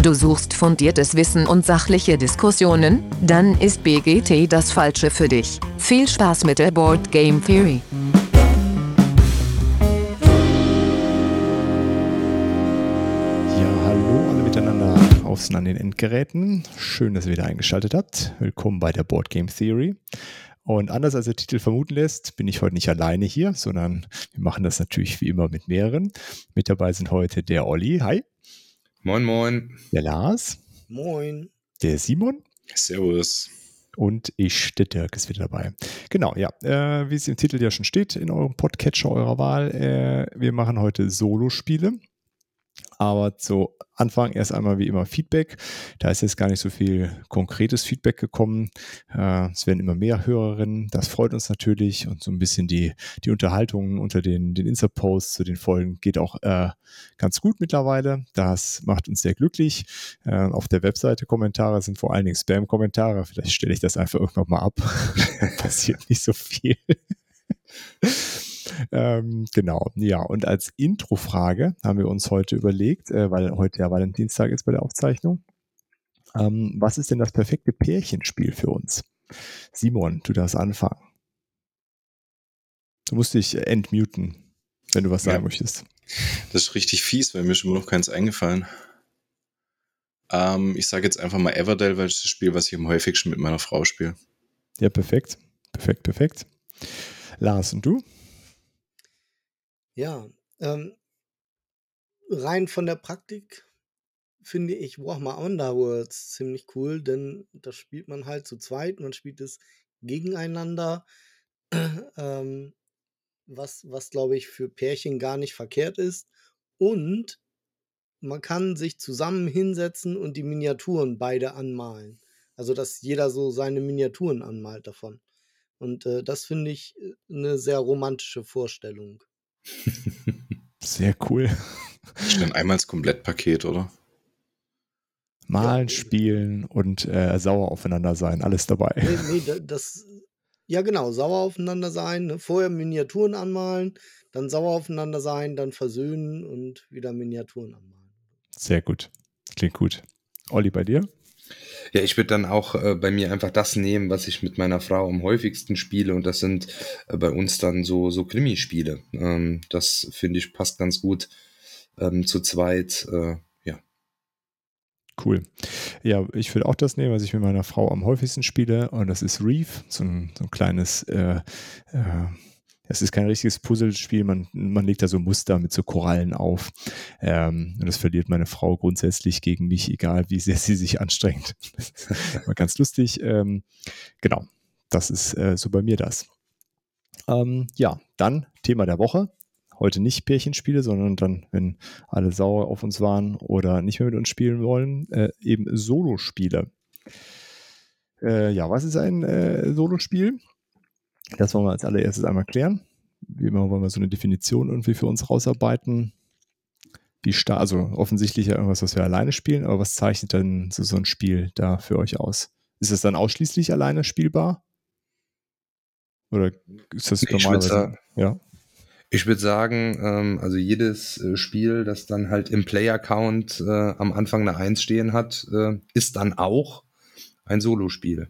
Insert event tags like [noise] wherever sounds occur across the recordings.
Du suchst fundiertes Wissen und sachliche Diskussionen? Dann ist BGT das Falsche für dich. Viel Spaß mit der Board Game Theory. Ja, hallo alle miteinander außen an den Endgeräten. Schön, dass ihr wieder eingeschaltet habt. Willkommen bei der Board Game Theory. Und anders als der Titel vermuten lässt, bin ich heute nicht alleine hier, sondern wir machen das natürlich wie immer mit mehreren. Mit dabei sind heute der Olli. Hi. Moin, moin. Der Lars. Moin. Der Simon. Servus. Und ich, der Dirk, ist wieder dabei. Genau, ja. Äh, wie es im Titel ja schon steht, in eurem Podcatcher eurer Wahl, äh, wir machen heute Solo-Spiele. Aber zu Anfang erst einmal wie immer Feedback. Da ist jetzt gar nicht so viel konkretes Feedback gekommen. Äh, es werden immer mehr Hörerinnen. Das freut uns natürlich. Und so ein bisschen die, die Unterhaltung unter den, den Insta-Posts zu den Folgen geht auch äh, ganz gut mittlerweile. Das macht uns sehr glücklich. Äh, auf der Webseite Kommentare sind vor allen Dingen Spam-Kommentare. Vielleicht stelle ich das einfach irgendwann mal ab. [laughs] Passiert nicht so viel. Ähm, genau, ja. Und als Introfrage haben wir uns heute überlegt, äh, weil heute ja Valentinstag ist bei der Aufzeichnung, ähm, was ist denn das perfekte Pärchenspiel für uns? Simon, du darfst anfangen. Du musst dich entmuten, wenn du was sagen ja. möchtest. Das ist richtig fies, weil mir schon noch keins eingefallen. Ähm, ich sage jetzt einfach mal Everdell, weil das ist das Spiel, was ich am häufigsten mit meiner Frau spiele. Ja, perfekt. Perfekt, perfekt. Lars, und du? Ja, ähm, rein von der Praktik finde ich Warhammer Underworlds ziemlich cool, denn das spielt man halt zu zweit, man spielt es gegeneinander, [clears throat] ähm, was, was glaube ich für Pärchen gar nicht verkehrt ist. Und man kann sich zusammen hinsetzen und die Miniaturen beide anmalen. Also, dass jeder so seine Miniaturen anmalt davon. Und äh, das finde ich eine äh, sehr romantische Vorstellung. [laughs] Sehr cool. Dann einmal das Komplettpaket, oder? Malen, ja. spielen und äh, sauer aufeinander sein, alles dabei. Nee, nee, das, ja genau, sauer aufeinander sein, ne? vorher Miniaturen anmalen, dann sauer aufeinander sein, dann versöhnen und wieder Miniaturen anmalen. Sehr gut, klingt gut. Olli, bei dir? Ja, ich würde dann auch äh, bei mir einfach das nehmen, was ich mit meiner Frau am häufigsten spiele und das sind äh, bei uns dann so, so Krimispiele. Ähm, das finde ich passt ganz gut ähm, zu zweit. Äh, ja. Cool. Ja, ich würde auch das nehmen, was ich mit meiner Frau am häufigsten spiele und das ist Reef, so ein, so ein kleines äh, äh, es ist kein richtiges Puzzlespiel, man, man legt da so Muster mit so Korallen auf. Ähm, und das verliert meine Frau grundsätzlich gegen mich, egal wie sehr sie sich anstrengt. [laughs] War ganz lustig. Ähm, genau, das ist äh, so bei mir das. Ähm, ja, dann Thema der Woche. Heute nicht Pärchenspiele, sondern dann, wenn alle sauer auf uns waren oder nicht mehr mit uns spielen wollen, äh, eben Solospiele. Äh, ja, was ist ein äh, Solospiel? Das wollen wir als allererstes einmal klären. Wie immer wollen wir so eine Definition irgendwie für uns rausarbeiten. Wie stark, also offensichtlich ja irgendwas, was wir alleine spielen, aber was zeichnet denn so, so ein Spiel da für euch aus? Ist es dann ausschließlich alleine spielbar? Oder ist das normalerweise? ja. Ich würde sagen, ähm, also jedes äh, Spiel, das dann halt im Player-Count äh, am Anfang eine Eins stehen hat, äh, ist dann auch ein Solospiel.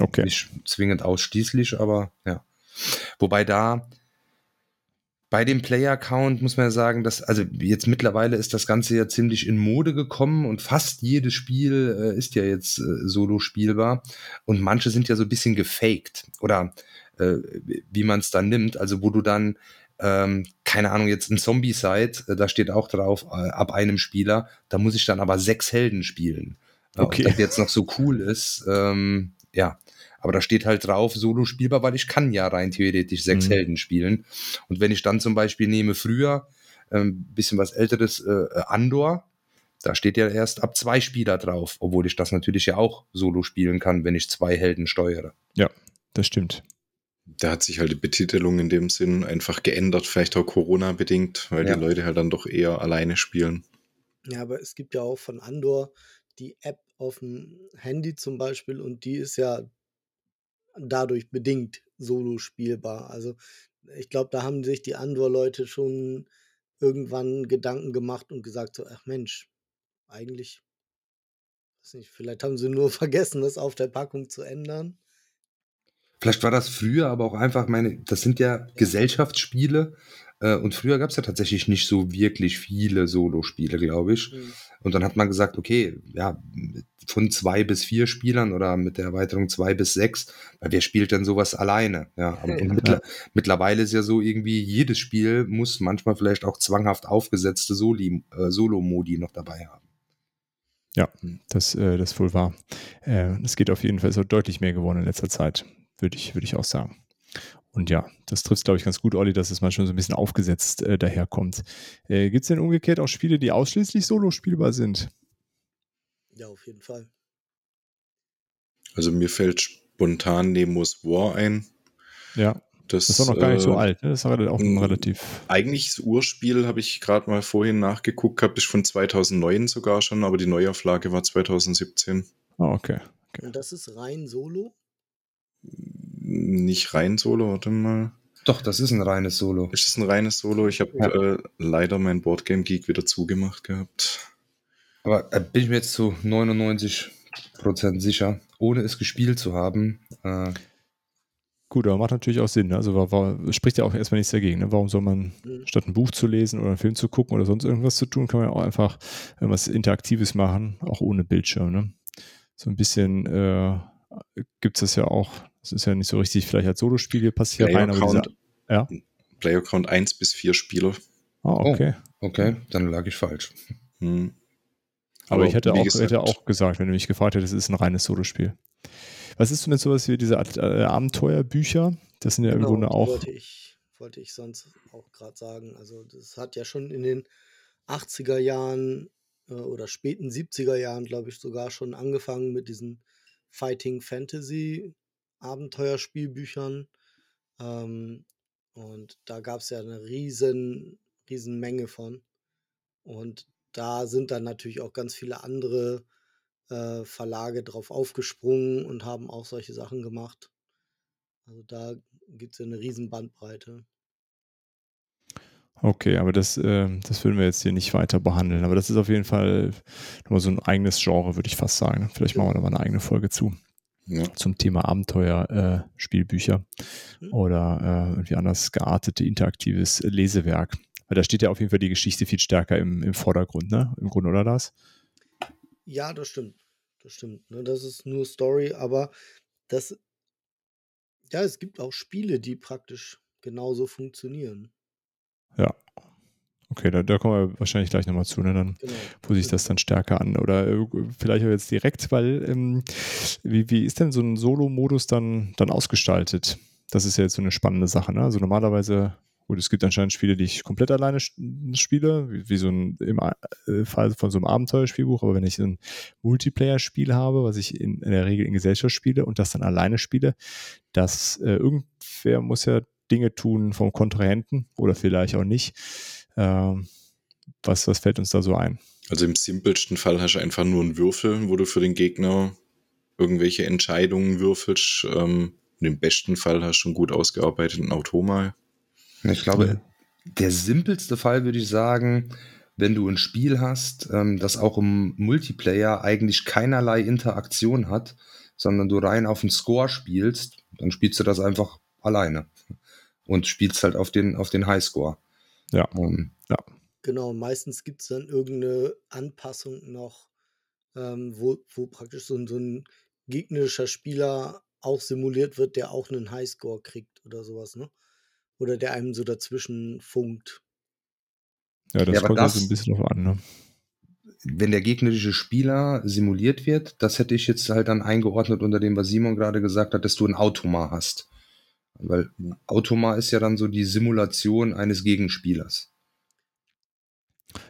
Okay. Nicht zwingend ausschließlich, aber ja. Wobei da bei dem Player-Count muss man ja sagen, dass, also jetzt mittlerweile ist das Ganze ja ziemlich in Mode gekommen und fast jedes Spiel äh, ist ja jetzt äh, solo spielbar und manche sind ja so ein bisschen gefaked oder äh, wie man es dann nimmt, also wo du dann ähm, keine Ahnung, jetzt ein Zombie-Side, äh, da steht auch drauf, äh, ab einem Spieler, da muss ich dann aber sechs Helden spielen. Okay. Ob das jetzt noch so cool ist, ähm, ja. Aber da steht halt drauf, solo spielbar, weil ich kann ja rein theoretisch sechs mhm. Helden spielen. Und wenn ich dann zum Beispiel nehme früher, ähm, bisschen was älteres, äh, Andor, da steht ja erst ab zwei Spieler drauf, obwohl ich das natürlich ja auch solo spielen kann, wenn ich zwei Helden steuere. Ja, das stimmt. Da hat sich halt die Betitelung in dem Sinn einfach geändert, vielleicht auch Corona-bedingt, weil ja. die Leute halt dann doch eher alleine spielen. Ja, aber es gibt ja auch von Andor die App auf dem Handy zum Beispiel und die ist ja dadurch bedingt solo spielbar. Also ich glaube, da haben sich die Andor-Leute schon irgendwann Gedanken gemacht und gesagt so, ach Mensch, eigentlich weiß nicht, vielleicht haben sie nur [laughs] vergessen, das auf der Packung zu ändern. Vielleicht war das früher, aber auch einfach meine, das sind ja Gesellschaftsspiele. Äh, und früher gab es ja tatsächlich nicht so wirklich viele Solo-Spiele, glaube ich. Mhm. Und dann hat man gesagt, okay, ja, von zwei bis vier Spielern oder mit der Erweiterung zwei bis sechs, weil wer spielt denn sowas alleine? Ja, aber und [laughs] mittler, mittlerweile ist ja so irgendwie, jedes Spiel muss manchmal vielleicht auch zwanghaft aufgesetzte Soli, äh, Solo-Modi noch dabei haben. Ja, das, äh, das ist wohl wahr. Äh, es geht auf jeden Fall so deutlich mehr geworden in letzter Zeit, würde ich, würde ich auch sagen. Und ja, das trifft, glaube ich, ganz gut, Olli, dass es manchmal so ein bisschen aufgesetzt äh, daherkommt. Äh, Gibt es denn umgekehrt auch Spiele, die ausschließlich solo spielbar sind? Ja, auf jeden Fall. Also mir fällt spontan Nemos War ein. Ja, Das, das ist auch noch gar nicht so äh, alt. Ne? Das ist auch relativ. Eigentlich das Urspiel habe ich gerade mal vorhin nachgeguckt gehabt, ist von 2009 sogar schon, aber die Neuauflage war 2017. Ah, okay. Und das ist rein Solo? Nicht rein Solo, warte mal. Doch, das ist ein reines Solo. Ist das ein reines Solo? Ich habe Ja. äh, leider mein Boardgame Geek wieder zugemacht gehabt. Aber äh, bin ich mir jetzt zu 99% sicher, ohne es gespielt zu haben. Äh, Gut, aber macht natürlich auch Sinn. Ne? Also war, war, spricht ja auch erstmal nichts dagegen. Ne? Warum soll man Mhm. statt ein Buch zu lesen oder einen Film zu gucken oder sonst irgendwas zu tun, kann man ja auch einfach irgendwas Interaktives machen, auch ohne Bildschirm. Ne? So ein bisschen äh, gibt es das ja auch. Das ist ja nicht so richtig vielleicht als Solospiel hier passiert. Player rein, aber dieser, ja. Player Count 1 bis 4 Spieler. Ah, okay. okay, dann lag ich falsch. Hm. Aber, ich hätte auch, gesagt, hätte auch gesagt, wenn du mich gefragt hättest, es ist ein reines Solospiel. Was ist denn mit sowas wie diese äh, Abenteuerbücher? Das sind ja im Genau, Grunde die auch. Wollte ich, wollte ich sonst auch gerade sagen. Also, das hat ja schon in den 80er Jahren äh, oder späten 70er Jahren, glaube ich, sogar schon angefangen mit diesen Fighting Fantasy Abenteuerspielbüchern. Ähm, und da gab es ja eine riesen, riesen Menge von. Und da sind dann natürlich auch ganz viele andere äh, Verlage drauf aufgesprungen und haben auch solche Sachen gemacht. Also da gibt es ja eine riesen Bandbreite. Okay, aber das, äh, das würden wir jetzt hier nicht weiter behandeln. Aber das ist auf jeden Fall nochmal so ein eigenes Genre, würde ich fast sagen. Vielleicht machen wir da mal eine eigene Folge zu. Ja. Zum Thema Abenteuer, äh, Spielbücher oder äh, irgendwie anders geartete, interaktives Lesewerk. Weil da steht ja auf jeden Fall die Geschichte viel stärker im, im Vordergrund, ne? Im Grunde, oder das? Ja, das stimmt. Das stimmt. Ne? Das ist nur Story, aber das, ja, es gibt auch Spiele, die praktisch genauso funktionieren. Ja. Okay, da, da kommen wir wahrscheinlich gleich nochmal zu, ne? Dann Genau. wo sich das dann stärker an. Oder äh, vielleicht auch jetzt direkt, weil ähm, wie, wie ist denn so ein Solo-Modus dann, dann ausgestaltet? Das ist ja jetzt so eine spannende Sache. Ne? Also normalerweise, gut, es gibt anscheinend Spiele, die ich komplett alleine spiele, wie, wie so ein im äh, Fall von so einem Abenteuerspielbuch, aber wenn ich so ein Multiplayer-Spiel habe, was ich in, in der Regel in Gesellschaft spiele und das dann alleine spiele, dass äh, irgendwer muss ja Dinge tun vom Kontrahenten oder vielleicht auch nicht. Ähm, was, was fällt uns da so ein? Also im simpelsten Fall hast du einfach nur einen Würfel, wo du für den Gegner irgendwelche Entscheidungen würfelst. Ähm, und im besten Fall hast du einen gut ausgearbeiteten Automa. Ich glaube, der simpelste Fall würde ich sagen, wenn du ein Spiel hast, ähm, das auch im Multiplayer eigentlich keinerlei Interaktion hat, sondern du rein auf den Score spielst, dann spielst du das einfach alleine und spielst halt auf den, auf den Highscore. Ja. Ähm, Genau, meistens gibt es dann irgendeine Anpassung noch, ähm, wo, wo praktisch so, ein- so ein gegnerischer Spieler auch simuliert wird, der auch einen Highscore kriegt oder sowas, ne? Oder der einem so dazwischen funkt. Ja, das Ja, kommt also das- ein bisschen drauf an. Ne? wenn der gegnerische Spieler simuliert wird, das hätte ich jetzt halt dann eingeordnet unter dem, was Simon gerade gesagt hat, dass du ein Automa hast. Weil Automa ist ja dann so die Simulation eines Gegenspielers.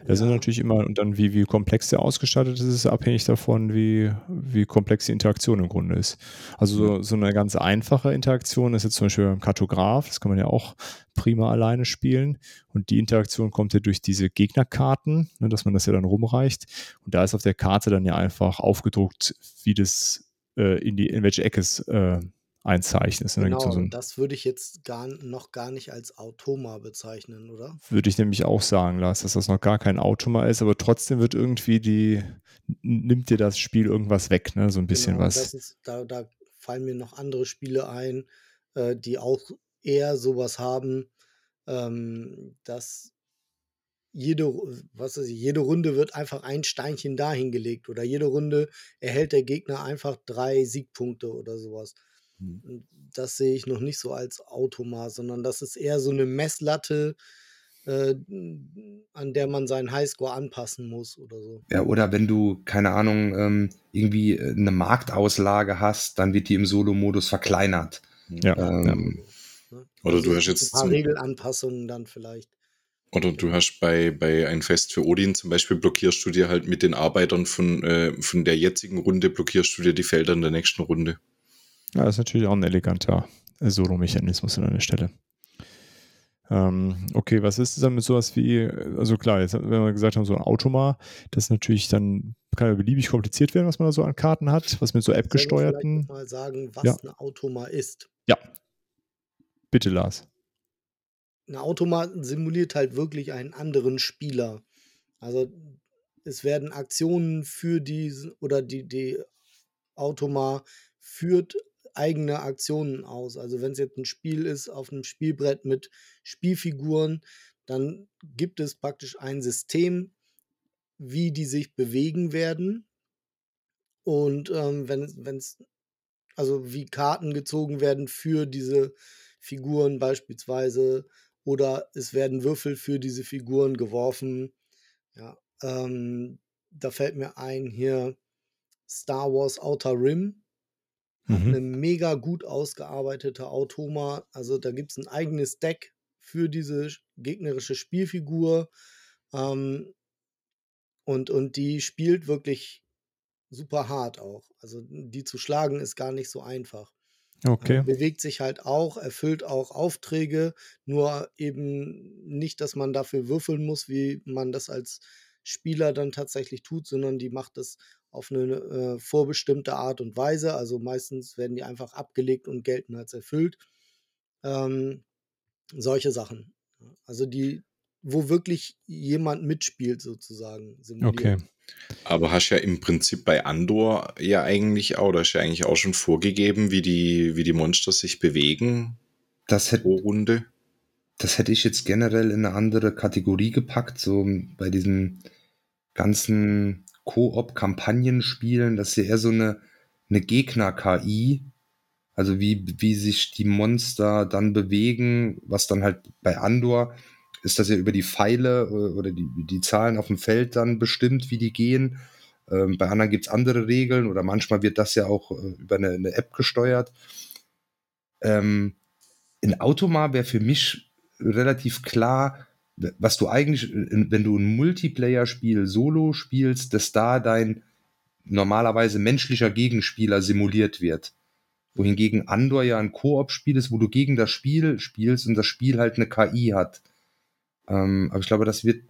Das ist natürlich immer, und dann wie, wie komplex der ausgestattet ist, ist abhängig davon, wie, wie komplex die Interaktion im Grunde ist. Also so, so eine ganz einfache Interaktion ist jetzt zum Beispiel beim Kartograf, das kann man ja auch prima alleine spielen. Und die Interaktion kommt ja durch diese Gegnerkarten, ne, dass man das ja dann rumreicht. Und da ist auf der Karte dann ja einfach aufgedruckt, wie das äh, in, die, in welche Ecke es äh, gibt's Genau, ja so ein, das würde ich jetzt gar, noch gar nicht als Automa bezeichnen, oder? Würde ich nämlich auch sagen, Lars, dass das noch gar kein Automa ist, aber trotzdem wird irgendwie die, nimmt dir das Spiel irgendwas weg, ne? So ein bisschen Genau, was. ist, da, da fallen mir noch andere Spiele ein, äh, die auch eher sowas haben, ähm, dass jede, was ich, jede Runde wird einfach ein Steinchen dahin gelegt oder jede Runde erhält der Gegner einfach drei Siegpunkte oder sowas. Hm. Und Das sehe ich noch nicht so als Automat, sondern das ist eher so eine Messlatte, äh, an der man seinen Highscore anpassen muss oder so. Ja, oder wenn du, keine Ahnung, ähm, irgendwie äh, eine Marktauslage hast, dann wird die im Solo-Modus verkleinert. Ja, ja. Ähm, Ne? Oder du hast ein jetzt paar zum- Regelanpassungen dann vielleicht. Oder du hast bei, bei ein Fest für Odin zum Beispiel blockierst du dir halt mit den Arbeitern von, äh, von der jetzigen Runde, blockierst du dir die Felder in der nächsten Runde. Ja, das ist natürlich auch ein eleganter Solo-Mechanismus an einer Stelle. Ähm, okay, was ist dann mit sowas wie, also klar, jetzt, wenn wir gesagt haben, so ein Automa, das ist natürlich dann, kann ja beliebig kompliziert werden, was man da so an Karten hat, was mit so App-gesteuerten. noch mal sagen, was Ja. ein Automa ist. Ja. Bitte, Lars. Ein Automa simuliert halt wirklich einen anderen Spieler. Also es werden Aktionen für diesen oder die, die Automa führt eigene Aktionen aus. Also wenn es jetzt ein Spiel ist auf einem Spielbrett mit Spielfiguren, dann gibt es praktisch ein System, wie die sich bewegen werden. Und ähm, wenn es, also wie Karten gezogen werden für diese Figuren beispielsweise, oder es werden Würfel für diese Figuren geworfen. Ja, ähm, da fällt mir ein hier Star Wars Outer Rim, Mhm. eine mega gut ausgearbeitete Automa. Also da gibt es ein eigenes Deck für diese sch- gegnerische Spielfigur. Ähm, und, und die spielt wirklich super hart auch. Also die zu schlagen ist gar nicht so einfach. Okay. Äh, bewegt sich halt auch, erfüllt auch Aufträge, nur eben nicht, dass man dafür würfeln muss, wie man das als Spieler dann tatsächlich tut, sondern die macht das auf eine äh, vorbestimmte Art und Weise. Also meistens werden die einfach abgelegt und gelten als erfüllt. Ähm, solche Sachen. Also die, wo wirklich jemand mitspielt, sozusagen. simuliert. Okay. Aber hast ja im Prinzip bei Andor ja eigentlich auch, da ist ja eigentlich auch schon vorgegeben, wie die, wie die Monster sich bewegen das, hätte, pro Runde. das hätte ich jetzt generell in eine andere Kategorie gepackt, so bei diesen ganzen Koop-Kampagnenspielen, das ist ja eher so eine, eine Gegner-KI, also wie, wie sich die Monster dann bewegen, was dann halt bei Andor ist das ja über die Pfeile äh, oder die, die Zahlen auf dem Feld dann bestimmt, wie die gehen. Ähm, bei anderen gibt es andere Regeln oder manchmal wird das ja auch äh, über eine, eine App gesteuert. Ähm, in Automa wäre für mich relativ klar, was du eigentlich, wenn du ein Multiplayer-Spiel solo spielst, dass da dein normalerweise menschlicher Gegenspieler simuliert wird. Wohingegen Andor ja ein Koop-Spiel ist, wo du gegen das Spiel spielst und das Spiel halt eine KI hat. Ähm, aber ich glaube, das wird,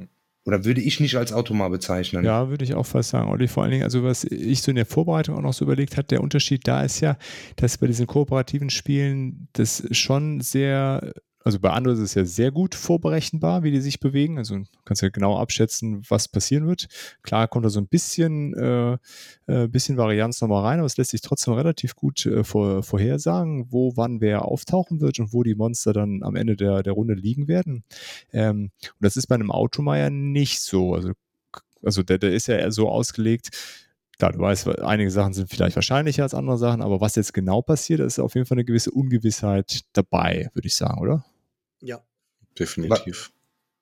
oder würde ich nicht als Automa bezeichnen. Ja, würde ich auch fast sagen, Olli. Vor allen Dingen, also was ich so in der Vorbereitung auch noch so überlegt habe, der Unterschied da ist ja, dass bei diesen kooperativen Spielen das schon sehr, also bei anderen ist es ja sehr gut vorberechenbar, wie die sich bewegen. Also kannst ja genau abschätzen, was passieren wird. Klar kommt da so ein bisschen, äh, äh, bisschen Varianz nochmal rein, aber es lässt sich trotzdem relativ gut äh, vor, vorhersagen, wo wann wer auftauchen wird und wo die Monster dann am Ende der, der Runde liegen werden. Ähm, und das ist bei einem Automeier nicht so. Also also der, der ist ja eher so ausgelegt, klar, du weißt, einige Sachen sind vielleicht wahrscheinlicher als andere Sachen, aber was jetzt genau passiert, da ist auf jeden Fall eine gewisse Ungewissheit dabei, würde ich sagen, oder? Ja. Definitiv.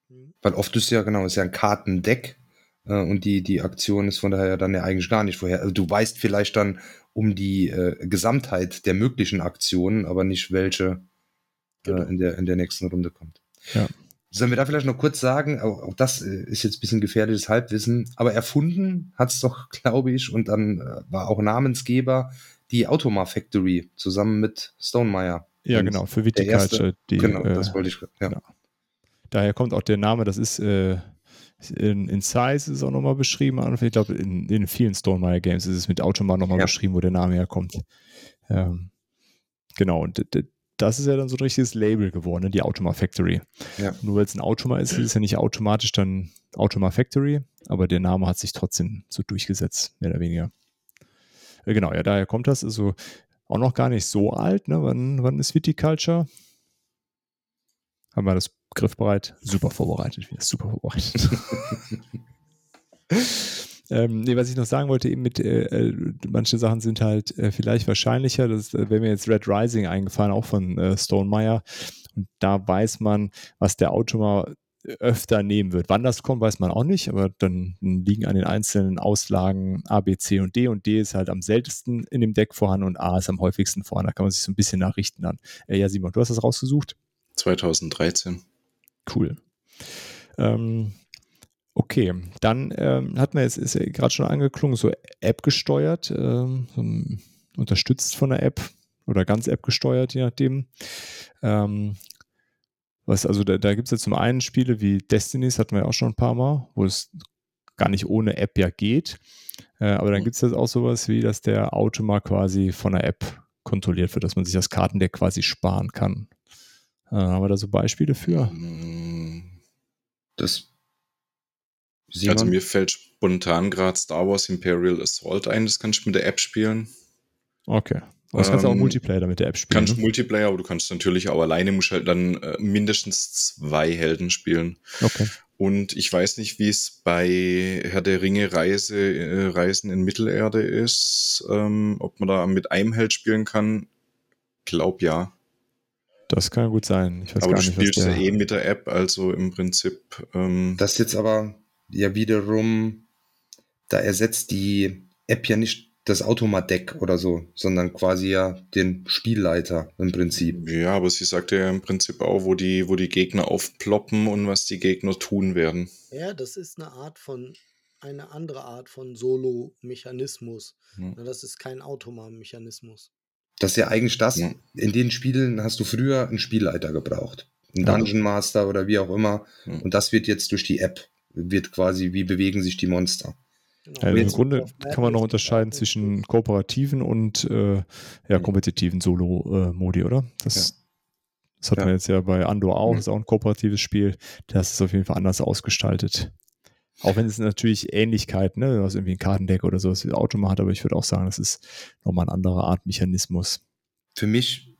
Mhm. Weil oft ist ja, genau, ist ja ein Kartendeck äh, und die, die Aktion ist von daher dann ja eigentlich gar nicht vorher. Also du weißt vielleicht dann um die äh, Gesamtheit der möglichen Aktionen, aber nicht welche Genau. äh, in, der, in der nächsten Runde kommt. Ja. Sollen wir da vielleicht noch kurz sagen, auch, auch das äh, ist jetzt ein bisschen gefährliches Halbwissen, aber erfunden hat es doch, glaube ich, und dann äh, war auch Namensgeber die Automa Factory zusammen mit Stonemeyer. Ja, genau, für Viticulture. Die, genau, äh, das wollte ich, ja. genau. Daher kommt auch der Name, das ist äh, in, in Size ist es auch nochmal beschrieben. Ich glaube, in, in vielen Stonemeyer Games ist es mit Automa nochmal Ja. beschrieben, wo der Name herkommt. Ähm, genau, und das ist ja dann so ein richtiges Label geworden, ne, die Automa Factory. Ja. Nur weil es ein Automa ist, ist es ja nicht automatisch dann Automa Factory. aber der Name hat sich trotzdem so durchgesetzt, mehr oder weniger. Äh, genau, ja, daher kommt das. Also auch noch gar nicht so alt. Ne? Wann, wann ist Viticulture? Haben wir das griffbereit? Super vorbereitet. Wieder super vorbereitet. [laughs] ähm, nee, was ich noch sagen wollte, eben mit äh, äh, manche Sachen sind halt äh, vielleicht wahrscheinlicher. Das äh, wäre mir jetzt Red Rising eingefallen, auch von äh, Stonemeyer. Und da weiß man, was der Autor öfter nehmen wird. Wann das kommt, weiß man auch nicht, aber dann liegen an den einzelnen Auslagen A, B, C und D und D ist halt am seltensten in dem Deck vorhanden und A ist am häufigsten vorhanden. Da kann man sich so ein bisschen nachrichten dann. Äh, ja, Simon, du hast das rausgesucht? 2013. Cool. Ähm, okay, dann ähm, hat man jetzt, ist ja gerade schon angeklungen, so App gesteuert, ähm, so unterstützt von der App oder ganz App gesteuert, je nachdem. Ähm, was, also da, da gibt es ja zum einen Spiele wie Destinies, hatten wir ja auch schon ein paar Mal, wo es gar nicht ohne App ja geht. Äh, aber dann mhm. gibt es jetzt auch sowas wie, dass der Auto mal quasi von der App kontrolliert wird, dass man sich das Kartendeck quasi sparen kann. Äh, haben wir da so Beispiele für? Mm, das Simon? Also mir fällt spontan gerade Star Wars Imperial Assault ein, das kannst du mit der App spielen. Okay. Aber das kannst du auch ähm, Multiplayer mit der App spielen. Kannst ne? Multiplayer, aber du kannst natürlich auch alleine, musst halt dann äh, mindestens zwei Helden spielen. Okay. Und ich weiß nicht, wie es bei Herr der Ringe Reise, äh, Reisen in Mittelerde ist, ähm, ob man da mit einem Held spielen kann. Glaub ja. Das kann gut sein. Ich weiß aber gar du nicht, spielst ja eh mit der App, also im Prinzip. Ähm, das jetzt aber ja wiederum, da ersetzt die App ja nicht das Automadeck oder so, sondern quasi ja den Spielleiter im Prinzip. Ja, aber sie sagt ja im Prinzip auch, wo die, wo die Gegner aufploppen und was die Gegner tun werden. Ja, das ist eine Art von, eine andere Art von Solo-Mechanismus. Hm. Das ist kein Automa-Mechanismus. Das ist ja eigentlich das, ja. in den Spielen hast du früher einen Spielleiter gebraucht. Einen ja. Dungeon Master oder wie auch immer. Ja. Und das wird jetzt durch die App, wird quasi, wie bewegen sich die Monster. Genau. Also Im Grunde kann man noch unterscheiden zwischen kooperativen und äh, ja, kompetitiven Solo-Modi, oder? Das, ja. das hat ja. man jetzt ja bei Andor auch, mhm. das ist auch ein kooperatives Spiel. Das ist auf jeden Fall anders ausgestaltet. Auch wenn es natürlich Ähnlichkeiten, ne, du hast irgendwie ein Kartendeck oder so, das Automat, hat, aber ich würde auch sagen, das ist nochmal eine andere Art Mechanismus. Für mich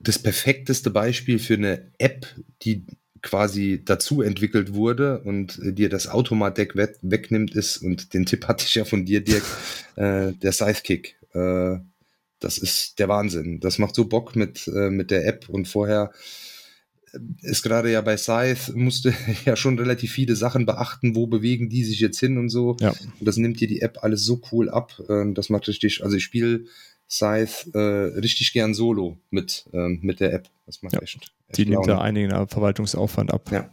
das perfekteste Beispiel für eine App, die quasi dazu entwickelt wurde und äh, dir das Automat-Deck we wegnimmt ist, und den Tipp hatte ich ja von dir, Dirk, [laughs] äh, der Scythe-Kick. Äh, das ist der Wahnsinn. Das macht so Bock mit, äh, mit der App und vorher äh, ist gerade ja bei Scythe, musste [laughs] ja schon relativ viele Sachen beachten, wo bewegen die sich jetzt hin und so. Ja. Und das nimmt dir die App alles so cool ab. Äh, das macht richtig, also ich spiele Scythe äh, richtig gern solo mit, ähm, mit der App. Das macht ja. echt, echt. Die nimmt da einigen Verwaltungsaufwand ab. Ja.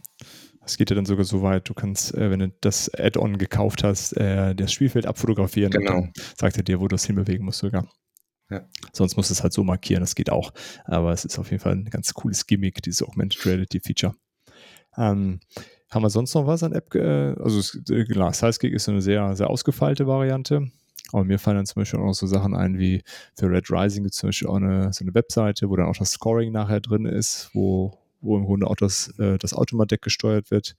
Es geht ja dann sogar so weit, du kannst, äh, wenn du das Add-on gekauft hast, äh, das Spielfeld abfotografieren genau. und dann sagt er dir, wo du es hinbewegen musst sogar. Ja. Sonst musst du es halt so markieren, das geht auch. Aber es ist auf jeden Fall ein ganz cooles Gimmick, dieses Augmented Reality Feature. Ähm, haben wir sonst noch was an App? Äh, also, klar, Sidekick ist eine sehr, sehr ausgefeilte Variante. Aber mir fallen dann zum Beispiel auch noch so Sachen ein, wie für Red Rising gibt es zum Beispiel auch eine, so eine Webseite, wo dann auch das Scoring nachher drin ist, wo, wo im Grunde auch das, äh, das Automadeck gesteuert wird.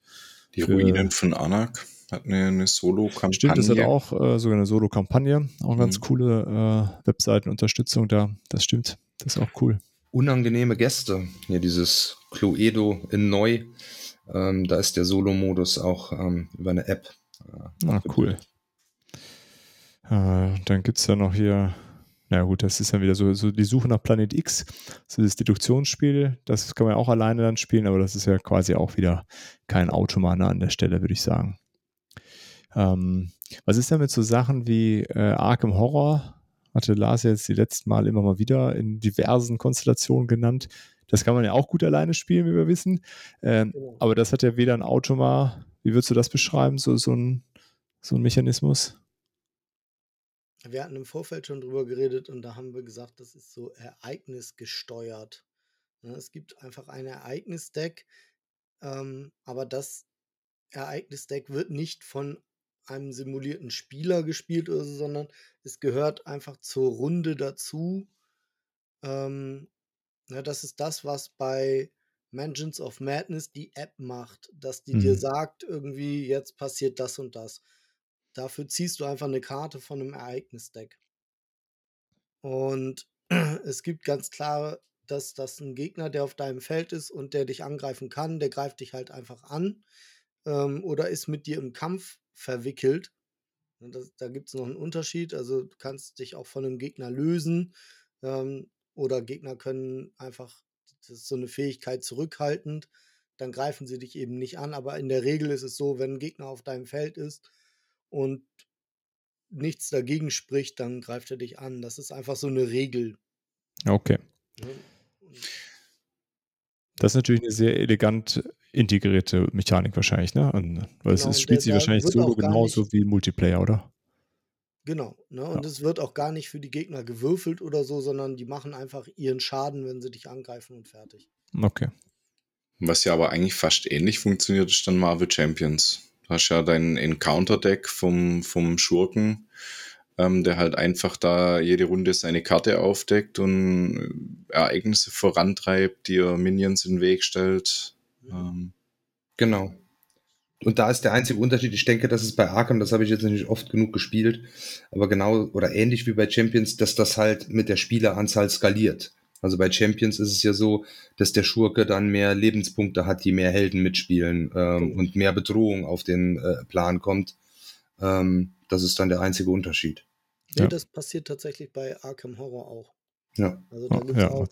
Die für, Ruinen von Anak hat eine, eine Solo-Kampagne. Stimmt, das hat auch äh, sogar eine Solo-Kampagne. Auch eine ganz mhm. coole äh, Webseitenunterstützung da. Das stimmt. Das ist auch cool. Unangenehme Gäste. Hier dieses Cluedo in Neu. Ähm, da ist der Solo-Modus auch ähm, über eine App. Äh, ah, cool. Äh, dann gibt es ja noch hier, na gut, das ist ja wieder so, so die Suche nach Planet X, so das Deduktionsspiel, das kann man ja auch alleine dann spielen, aber das ist ja quasi auch wieder kein Automane an der Stelle, würde ich sagen. Ähm, was ist denn mit so Sachen wie äh, Arkham Horror? Hatte Lars jetzt die letzten Mal immer mal wieder in diversen Konstellationen genannt. Das kann man ja auch gut alleine spielen, wie wir wissen. Ähm, genau. Aber das hat ja weder ein Automa, wie würdest du das beschreiben, so, so, ein, so ein Mechanismus? Wir hatten im Vorfeld schon drüber geredet und da haben wir gesagt, das ist so ereignisgesteuert. Ne, es gibt einfach ein Ereignisdeck, ähm, aber das Ereignisdeck wird nicht von einem simulierten Spieler gespielt oder so, sondern es gehört einfach zur Runde dazu. Ähm, ja, ne, das ist das, was bei Mansions of Madness die App macht, dass die dir Mhm. sagt, irgendwie, jetzt passiert das und das. Dafür ziehst du einfach eine Karte von einem Ereignisdeck. Und [clears throat] es gibt ganz klar, dass das ein Gegner, der auf deinem Feld ist und der dich angreifen kann, der greift dich halt einfach an ähm, oder ist mit dir im Kampf verwickelt. Das, da gibt es noch einen Unterschied. Also du kannst dich auch von einem Gegner lösen ähm, oder Gegner können einfach, das ist so eine Fähigkeit zurückhaltend, dann greifen sie dich eben nicht an. Aber in der Regel ist es so, wenn ein Gegner auf deinem Feld ist und nichts dagegen spricht, dann greift er dich an. Das ist einfach so eine Regel. Okay. Ne? Das ist natürlich eine sehr elegant integrierte Mechanik wahrscheinlich, ne? Und, weil es Genau, und spielt sich wahrscheinlich solo genauso nicht- wie Multiplayer, oder? Genau, ne? Und es wird auch gar nicht für die Gegner gewürfelt oder so, sondern die machen einfach ihren Schaden, wenn sie dich angreifen und fertig. Okay. Was ja aber eigentlich fast ähnlich funktioniert, ist dann Marvel Champions. Hast ja dein Encounter-Deck vom, vom Schurken, ähm, der halt einfach da jede Runde seine Karte aufdeckt und äh, Ereignisse vorantreibt, dir Minions in den Weg stellt. Ähm, Genau. Und da ist der einzige Unterschied, ich denke, das ist bei Arkham, das habe ich jetzt nicht oft genug gespielt, aber genau oder ähnlich wie bei Champions, dass das halt mit der Spieleranzahl skaliert. Also bei Champions ist es ja so, dass der Schurke dann mehr Lebenspunkte hat, die mehr Helden mitspielen ähm, und mehr Bedrohung auf den äh, Plan kommt. Ähm, das ist dann der einzige Unterschied. Nee, Ja. das passiert tatsächlich bei Arkham Horror auch. Ja. Also da Oh, gibt es ja, auch.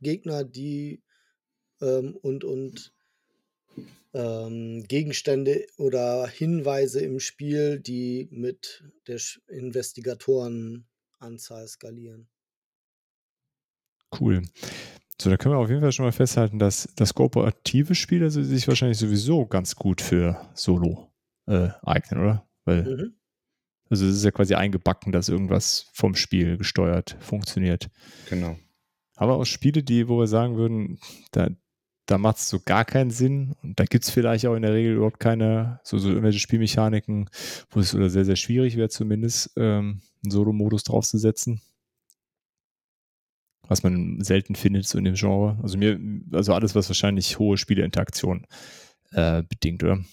Gegner, die ähm, und, und ähm, Gegenstände oder Hinweise im Spiel, die mit der Sch- Investigatorenanzahl skalieren. Cool. So, da können wir auf jeden Fall schon mal festhalten, dass das kooperative Spiel also sich wahrscheinlich sowieso ganz gut für Solo äh, eignen, oder? Weil, Mhm. also es ist ja quasi eingebacken, dass irgendwas vom Spiel gesteuert funktioniert. Genau. Aber auch Spiele, die, wo wir sagen würden, da, da macht es so gar keinen Sinn. Und da gibt es vielleicht auch in der Regel überhaupt keine, so, so irgendwelche Spielmechaniken, wo es oder sehr, sehr schwierig wäre, zumindest ähm, einen Solo-Modus draufzusetzen. Was man selten findet, so in dem Genre. Also mir, also alles, was wahrscheinlich hohe Spieleinteraktion äh, bedingt, oder?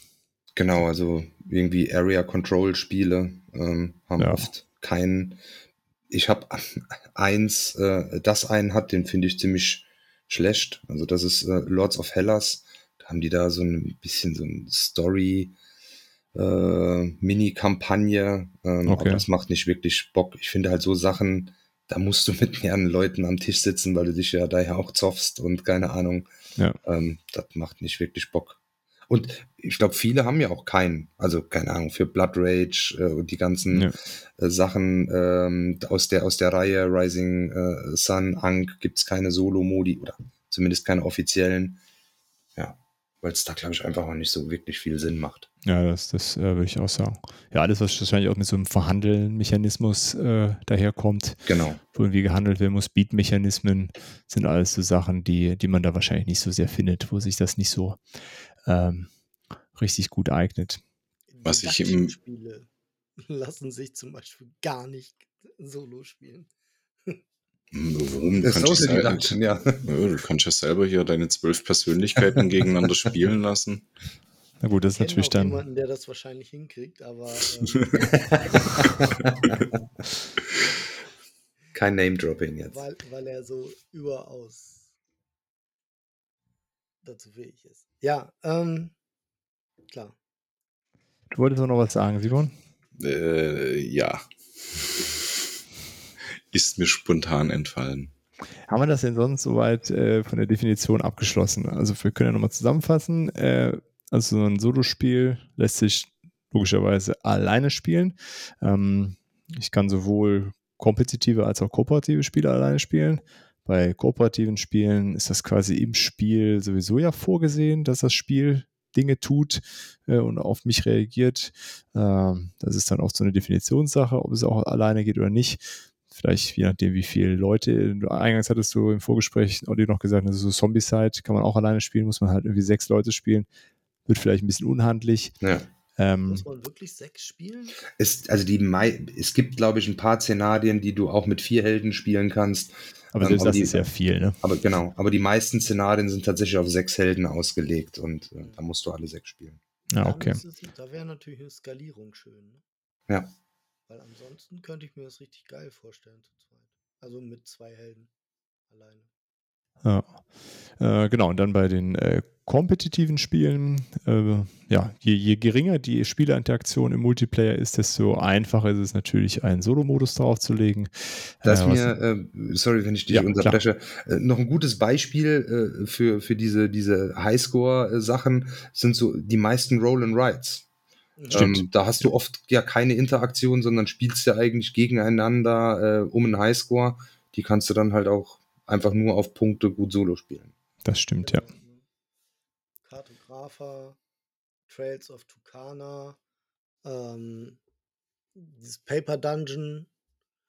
Genau, also irgendwie Area Control Spiele ähm, haben Ja. oft keinen. Ich habe [laughs] eins, äh, das einen hat, den finde ich ziemlich schlecht. Also das ist äh, Lords of Hellas. Da haben die da so ein bisschen so ein Story äh, Mini-Kampagne. Ähm, Okay. Aber das macht nicht wirklich Bock. Ich finde halt so Sachen, da musst du [laughs] mit mehreren Leuten am Tisch sitzen, weil du dich ja daher auch zoffst und keine Ahnung. Ja. Ähm, das macht nicht wirklich Bock. Und ich glaube, viele haben ja auch keinen, also keine Ahnung, für Blood Rage äh, und die ganzen Ja. äh, Sachen ähm, aus, der, aus der Reihe Rising äh, Sun, Ankh gibt's keine Solo-Modi oder zumindest keine offiziellen. Ja, weil es da, glaube ich, einfach auch nicht so wirklich viel Sinn macht. Ja, das, das äh, würde ich auch sagen. Ja, alles, was wahrscheinlich auch mit so einem Verhandeln-Mechanismus äh, daherkommt, Genau. wo irgendwie gehandelt werden muss, Beat-Mechanismen, sind alles so Sachen, die, die man da wahrscheinlich nicht so sehr findet, wo sich das nicht so ähm, richtig gut eignet. Was ich im- Spiele [laughs] lassen sich zum Beispiel gar nicht solo spielen. Warum? Du Das kannst, selber, Deduction, ja. ja, du kannst ja selber hier deine zwölf Persönlichkeiten [laughs] gegeneinander spielen lassen. Na gut, das ist natürlich auch dann. jemanden, der das wahrscheinlich hinkriegt, aber [laughs] ähm, Kein Name-Dropping jetzt. weil, weil er so überaus dazu fähig ist. Ja, ähm, klar. Du wolltest auch noch was sagen, Simon? Äh, ja. Ist mir spontan entfallen. Haben wir das denn sonst soweit äh, von der Definition abgeschlossen? Also wir können ja nochmal zusammenfassen. Äh, also so ein Solospiel lässt sich logischerweise alleine spielen. Ähm, ich kann sowohl kompetitive als auch kooperative Spiele alleine spielen. Bei kooperativen Spielen ist das quasi im Spiel sowieso ja vorgesehen, dass das Spiel Dinge tut äh, und auf mich reagiert. Ähm, das ist dann auch so eine Definitionssache, ob es auch alleine geht oder nicht. Vielleicht je nachdem, wie viele Leute. Du- Eingangs hattest du im Vorgespräch Olli noch gesagt, also so Zombie-Side kann man auch alleine spielen, muss man halt irgendwie sechs Leute spielen. Wird vielleicht ein bisschen unhandlich. Ja. Ähm, Muss man wirklich sechs spielen? Es, also die Mai, es gibt, glaube ich, ein paar Szenarien, die du auch mit vier Helden spielen kannst. Aber Ähm, selbst aber das die- ist ja viel, ne? Aber genau, aber die meisten Szenarien sind tatsächlich auf sechs Helden ausgelegt und äh, da musst du alle sechs spielen. Ja, Da okay. Da wäre natürlich eine Skalierung schön. Ne? Ja. Weil ansonsten könnte ich mir das richtig geil vorstellen zu zweit. Also mit zwei Helden alleine. Ja. Äh, genau, und dann bei den äh, kompetitiven Spielen, äh, ja, je, je geringer die Spielerinteraktion im Multiplayer ist, desto einfacher ist es natürlich, einen Solo-Modus draufzulegen. Da ist Äh, mir, äh, sorry, wenn ich dich Ja, unterbreche, äh, noch ein gutes Beispiel äh, für, für diese, diese Highscore-Sachen sind so die meisten Roll and Rides. Stimmt. Ähm, da hast du oft ja keine Interaktion, sondern spielst ja eigentlich gegeneinander äh, um einen Highscore. Die kannst du dann halt auch einfach nur auf Punkte gut solo spielen. das stimmt, ja. Kartographer, Trails of Tucana, ähm, dieses Paper Dungeon.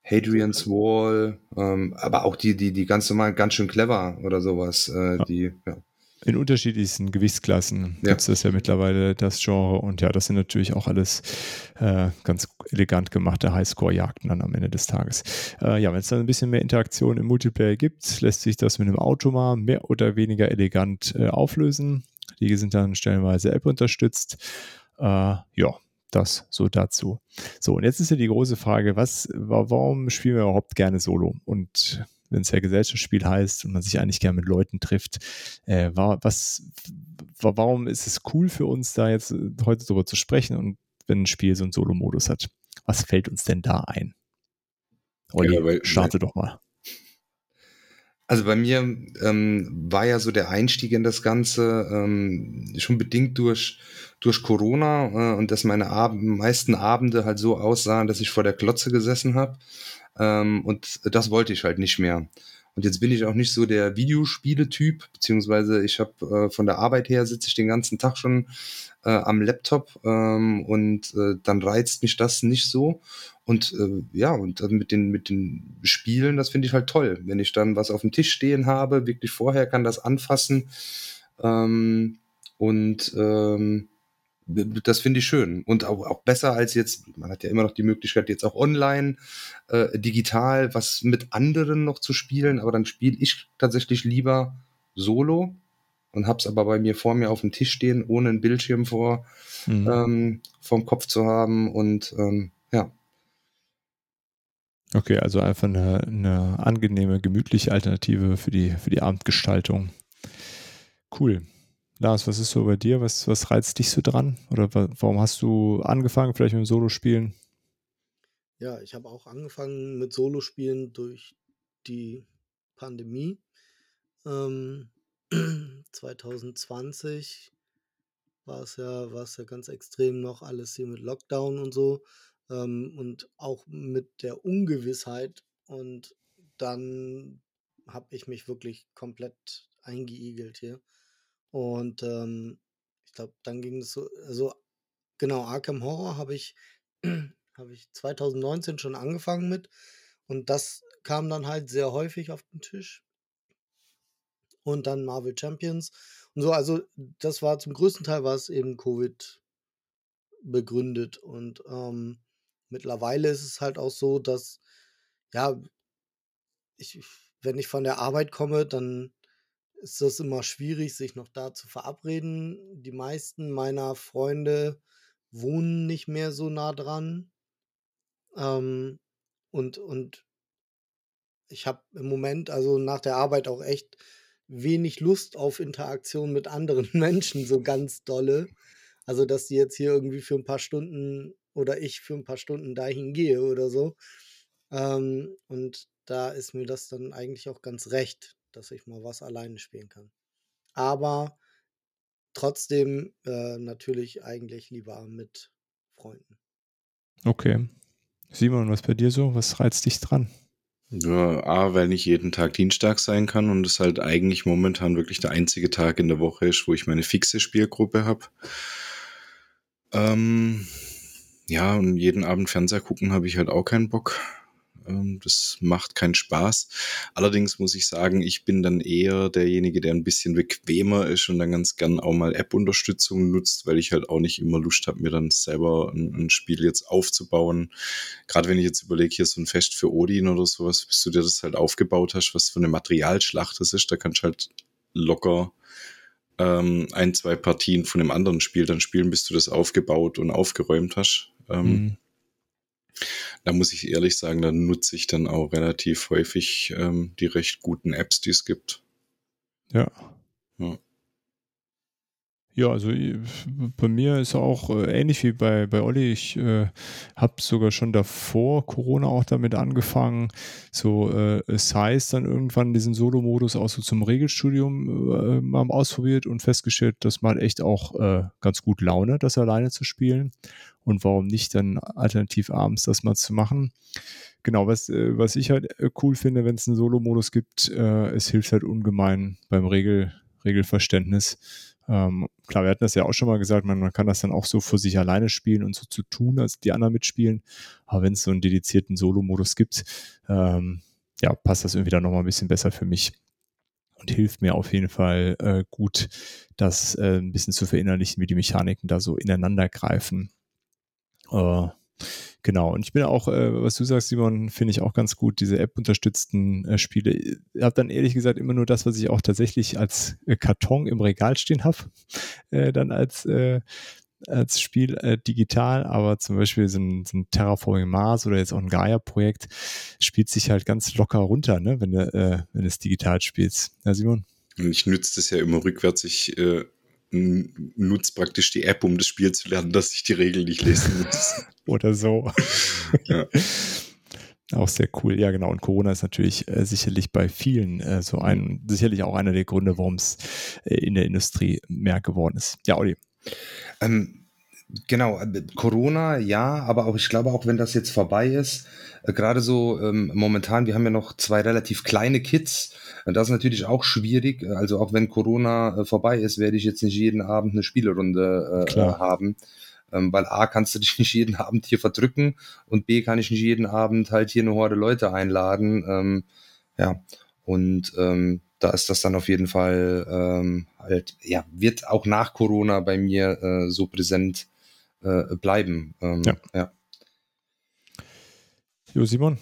Hadrian's Wall, ähm, aber auch die, die, die ganz normal, ganz schön clever oder sowas. Äh, Ja. Die, ja. In unterschiedlichsten Gewichtsklassen Ja. gibt es das ja mittlerweile, das Genre. Und ja, das sind natürlich auch alles äh, ganz elegant gemachte Highscore-Jagden dann am Ende des Tages. Äh, ja, wenn es dann ein bisschen mehr Interaktion im Multiplayer gibt, lässt sich das mit einem Automa mehr oder weniger elegant äh, auflösen. Die sind dann stellenweise App unterstützt. Äh, ja, das so dazu. So, und jetzt ist ja die große Frage, was, wa- warum spielen wir überhaupt gerne Solo? Und wenn es ja Gesellschaftsspiel heißt und man sich eigentlich gerne mit Leuten trifft, äh, war, was, wa- warum ist es cool für uns, da jetzt äh, heute drüber zu sprechen und wenn ein Spiel so einen Solo-Modus hat? Was fällt uns denn da ein? Olli, Ja, weil- starte doch mal. Also bei mir ähm, war ja so der Einstieg in das Ganze ähm, schon bedingt durch, durch Corona äh, und dass meine Ab meisten Abende halt so aussahen, dass ich vor der Klotze gesessen habe. Ähm, und das wollte ich halt nicht mehr. Und jetzt bin ich auch nicht so der Videospiele-Typ, beziehungsweise ich habe äh, von der Arbeit her sitze ich den ganzen Tag schon äh, am Laptop ähm, und äh, dann reizt mich das nicht so. Und äh, ja, und mit den, mit den Spielen, das finde ich halt toll. Wenn ich dann was auf dem Tisch stehen habe, wirklich vorher kann das anfassen. Ähm, und ähm, das finde ich schön. Und auch, auch besser als jetzt, man hat ja immer noch die Möglichkeit, jetzt auch online, äh, digital, was mit anderen noch zu spielen, aber dann spiele ich tatsächlich lieber solo und hab's aber bei mir vor mir auf dem Tisch stehen, ohne einen Bildschirm vor, Mhm. ähm, vorm Kopf zu haben und ähm, ja. Okay, also einfach eine, eine angenehme, gemütliche Alternative für die, für die Abendgestaltung. Cool. Lars, was ist so bei dir? Was, was reizt dich so dran? Oder wa warum hast du angefangen, vielleicht mit dem Solo-Spielen? Ja, ich habe auch angefangen mit Solospielen durch die Pandemie. Ähm, 2020 war es ja, war ja ganz extrem noch alles hier mit Lockdown und so. Ähm, und auch mit der Ungewissheit. Und dann habe ich mich wirklich komplett eingeigelt hier. Und ähm, ich glaube, dann ging es so, also genau, Arkham Horror habe ich, [clears throat] habe ich 2019 schon angefangen mit. Und das kam dann halt sehr häufig auf den Tisch. Und dann Marvel Champions. Und so, also das war zum größten Teil war es eben Covid begründet. Und ähm, mittlerweile ist es halt auch so, dass, ja, ich, wenn ich von der Arbeit komme, dann ist das immer schwierig, sich noch da zu verabreden. Die meisten meiner Freunde wohnen nicht mehr so nah dran. Ähm, und, und ich habe im Moment, also nach der Arbeit, auch echt wenig Lust auf Interaktion mit anderen [laughs] Menschen, so ganz dolle. Also, dass die jetzt hier irgendwie für ein paar Stunden oder ich für ein paar Stunden dahin gehe oder so. Ähm, und da ist mir das dann eigentlich auch ganz recht, dass ich mal was alleine spielen kann. Aber trotzdem äh, natürlich eigentlich lieber mit Freunden. Okay. Simon, was bei dir so? Was reizt dich dran? Ja, A, weil nicht jeden Tag Dienstag sein kann und es halt eigentlich momentan wirklich der einzige Tag in der Woche ist, wo ich meine fixe Spielgruppe habe. Ähm, ja, und jeden Abend Fernseher gucken habe ich halt auch keinen Bock. Ähm, das macht keinen Spaß. Allerdings muss ich sagen, ich bin dann eher derjenige, der ein bisschen bequemer ist und dann ganz gern auch mal App-Unterstützung nutzt, weil ich halt auch nicht immer Lust habe, mir dann selber ein, ein Spiel jetzt aufzubauen. Gerade wenn ich jetzt überlege, hier so ein Fest für Odin oder sowas, bis du dir das halt aufgebaut hast, was für eine Materialschlacht das ist, da kannst du halt locker ähm, ein, zwei Partien von einem anderen Spiel dann spielen, bis du das aufgebaut und aufgeräumt hast. Ähm, mhm. Da muss ich ehrlich sagen, da nutze ich dann auch relativ häufig ähm, die recht guten Apps, die es gibt. Ja. ja. Ja, also bei mir ist auch äh, ähnlich wie bei, bei Olli. Ich äh, habe sogar schon davor Corona auch damit angefangen, so äh, Size dann irgendwann diesen Solo-Modus auch so zum Regelstudium äh, mal ausprobiert und festgestellt, dass man echt auch äh, ganz gut Laune, das alleine zu spielen. Und warum nicht dann alternativ abends das mal zu machen? Genau, was, äh, was ich halt äh, cool finde, wenn es einen Solo-Modus gibt, äh, es hilft halt ungemein beim Regel, Regelverständnis ähm, klar, wir hatten das ja auch schon mal gesagt, man, man, kann das dann auch so für sich alleine spielen und so zu tun, als die anderen mitspielen. Aber wenn es so einen dedizierten Solo-Modus gibt, ähm, ja, passt das irgendwie dann nochmal ein bisschen besser für mich und hilft mir auf jeden Fall äh, gut, das äh, ein bisschen zu verinnerlichen, wie die Mechaniken da so ineinander greifen. Äh, Genau, und ich bin auch, äh, was du sagst, Simon, finde ich auch ganz gut, diese App-unterstützten äh, Spiele. Ich habe dann ehrlich gesagt immer nur das, was ich auch tatsächlich als äh, Karton im Regal stehen habe, [laughs] äh, dann als, äh, als Spiel äh, digital, aber zum Beispiel so ein, so ein Terraforming Mars oder jetzt auch ein Gaia-Projekt spielt sich halt ganz locker runter, ne, wenn du, wenn es digital spielst. Ja, Simon? Ich nütze das ja immer rückwärts. Ich nutze praktisch die App, um das Spiel zu lernen, dass ich die Regeln nicht lesen muss. [laughs] Oder so. ja. [laughs] Auch sehr cool. Ja, genau. Und Corona ist natürlich äh, sicherlich bei vielen äh, so ein, sicherlich auch einer der Gründe, warum es äh, in der Industrie mehr geworden ist. Ja, Olli. Ähm, genau, äh, Corona, ja, aber auch, ich glaube auch, wenn das jetzt vorbei ist, äh, gerade so ähm, momentan, wir haben ja noch zwei relativ kleine Kids, das ist natürlich auch schwierig. Also auch wenn Corona äh, vorbei ist, werde ich jetzt nicht jeden Abend eine Spielerunde äh, haben. Ähm, weil A kannst du dich [laughs] nicht jeden Abend hier verdrücken und B kann ich nicht jeden Abend halt hier eine Horde Leute einladen. Ähm, ja, und ähm, da ist das dann auf jeden Fall ähm, halt, ja, wird auch nach Corona bei mir äh, so präsent äh, bleiben. Ähm, ja. ja. Jo, Simon,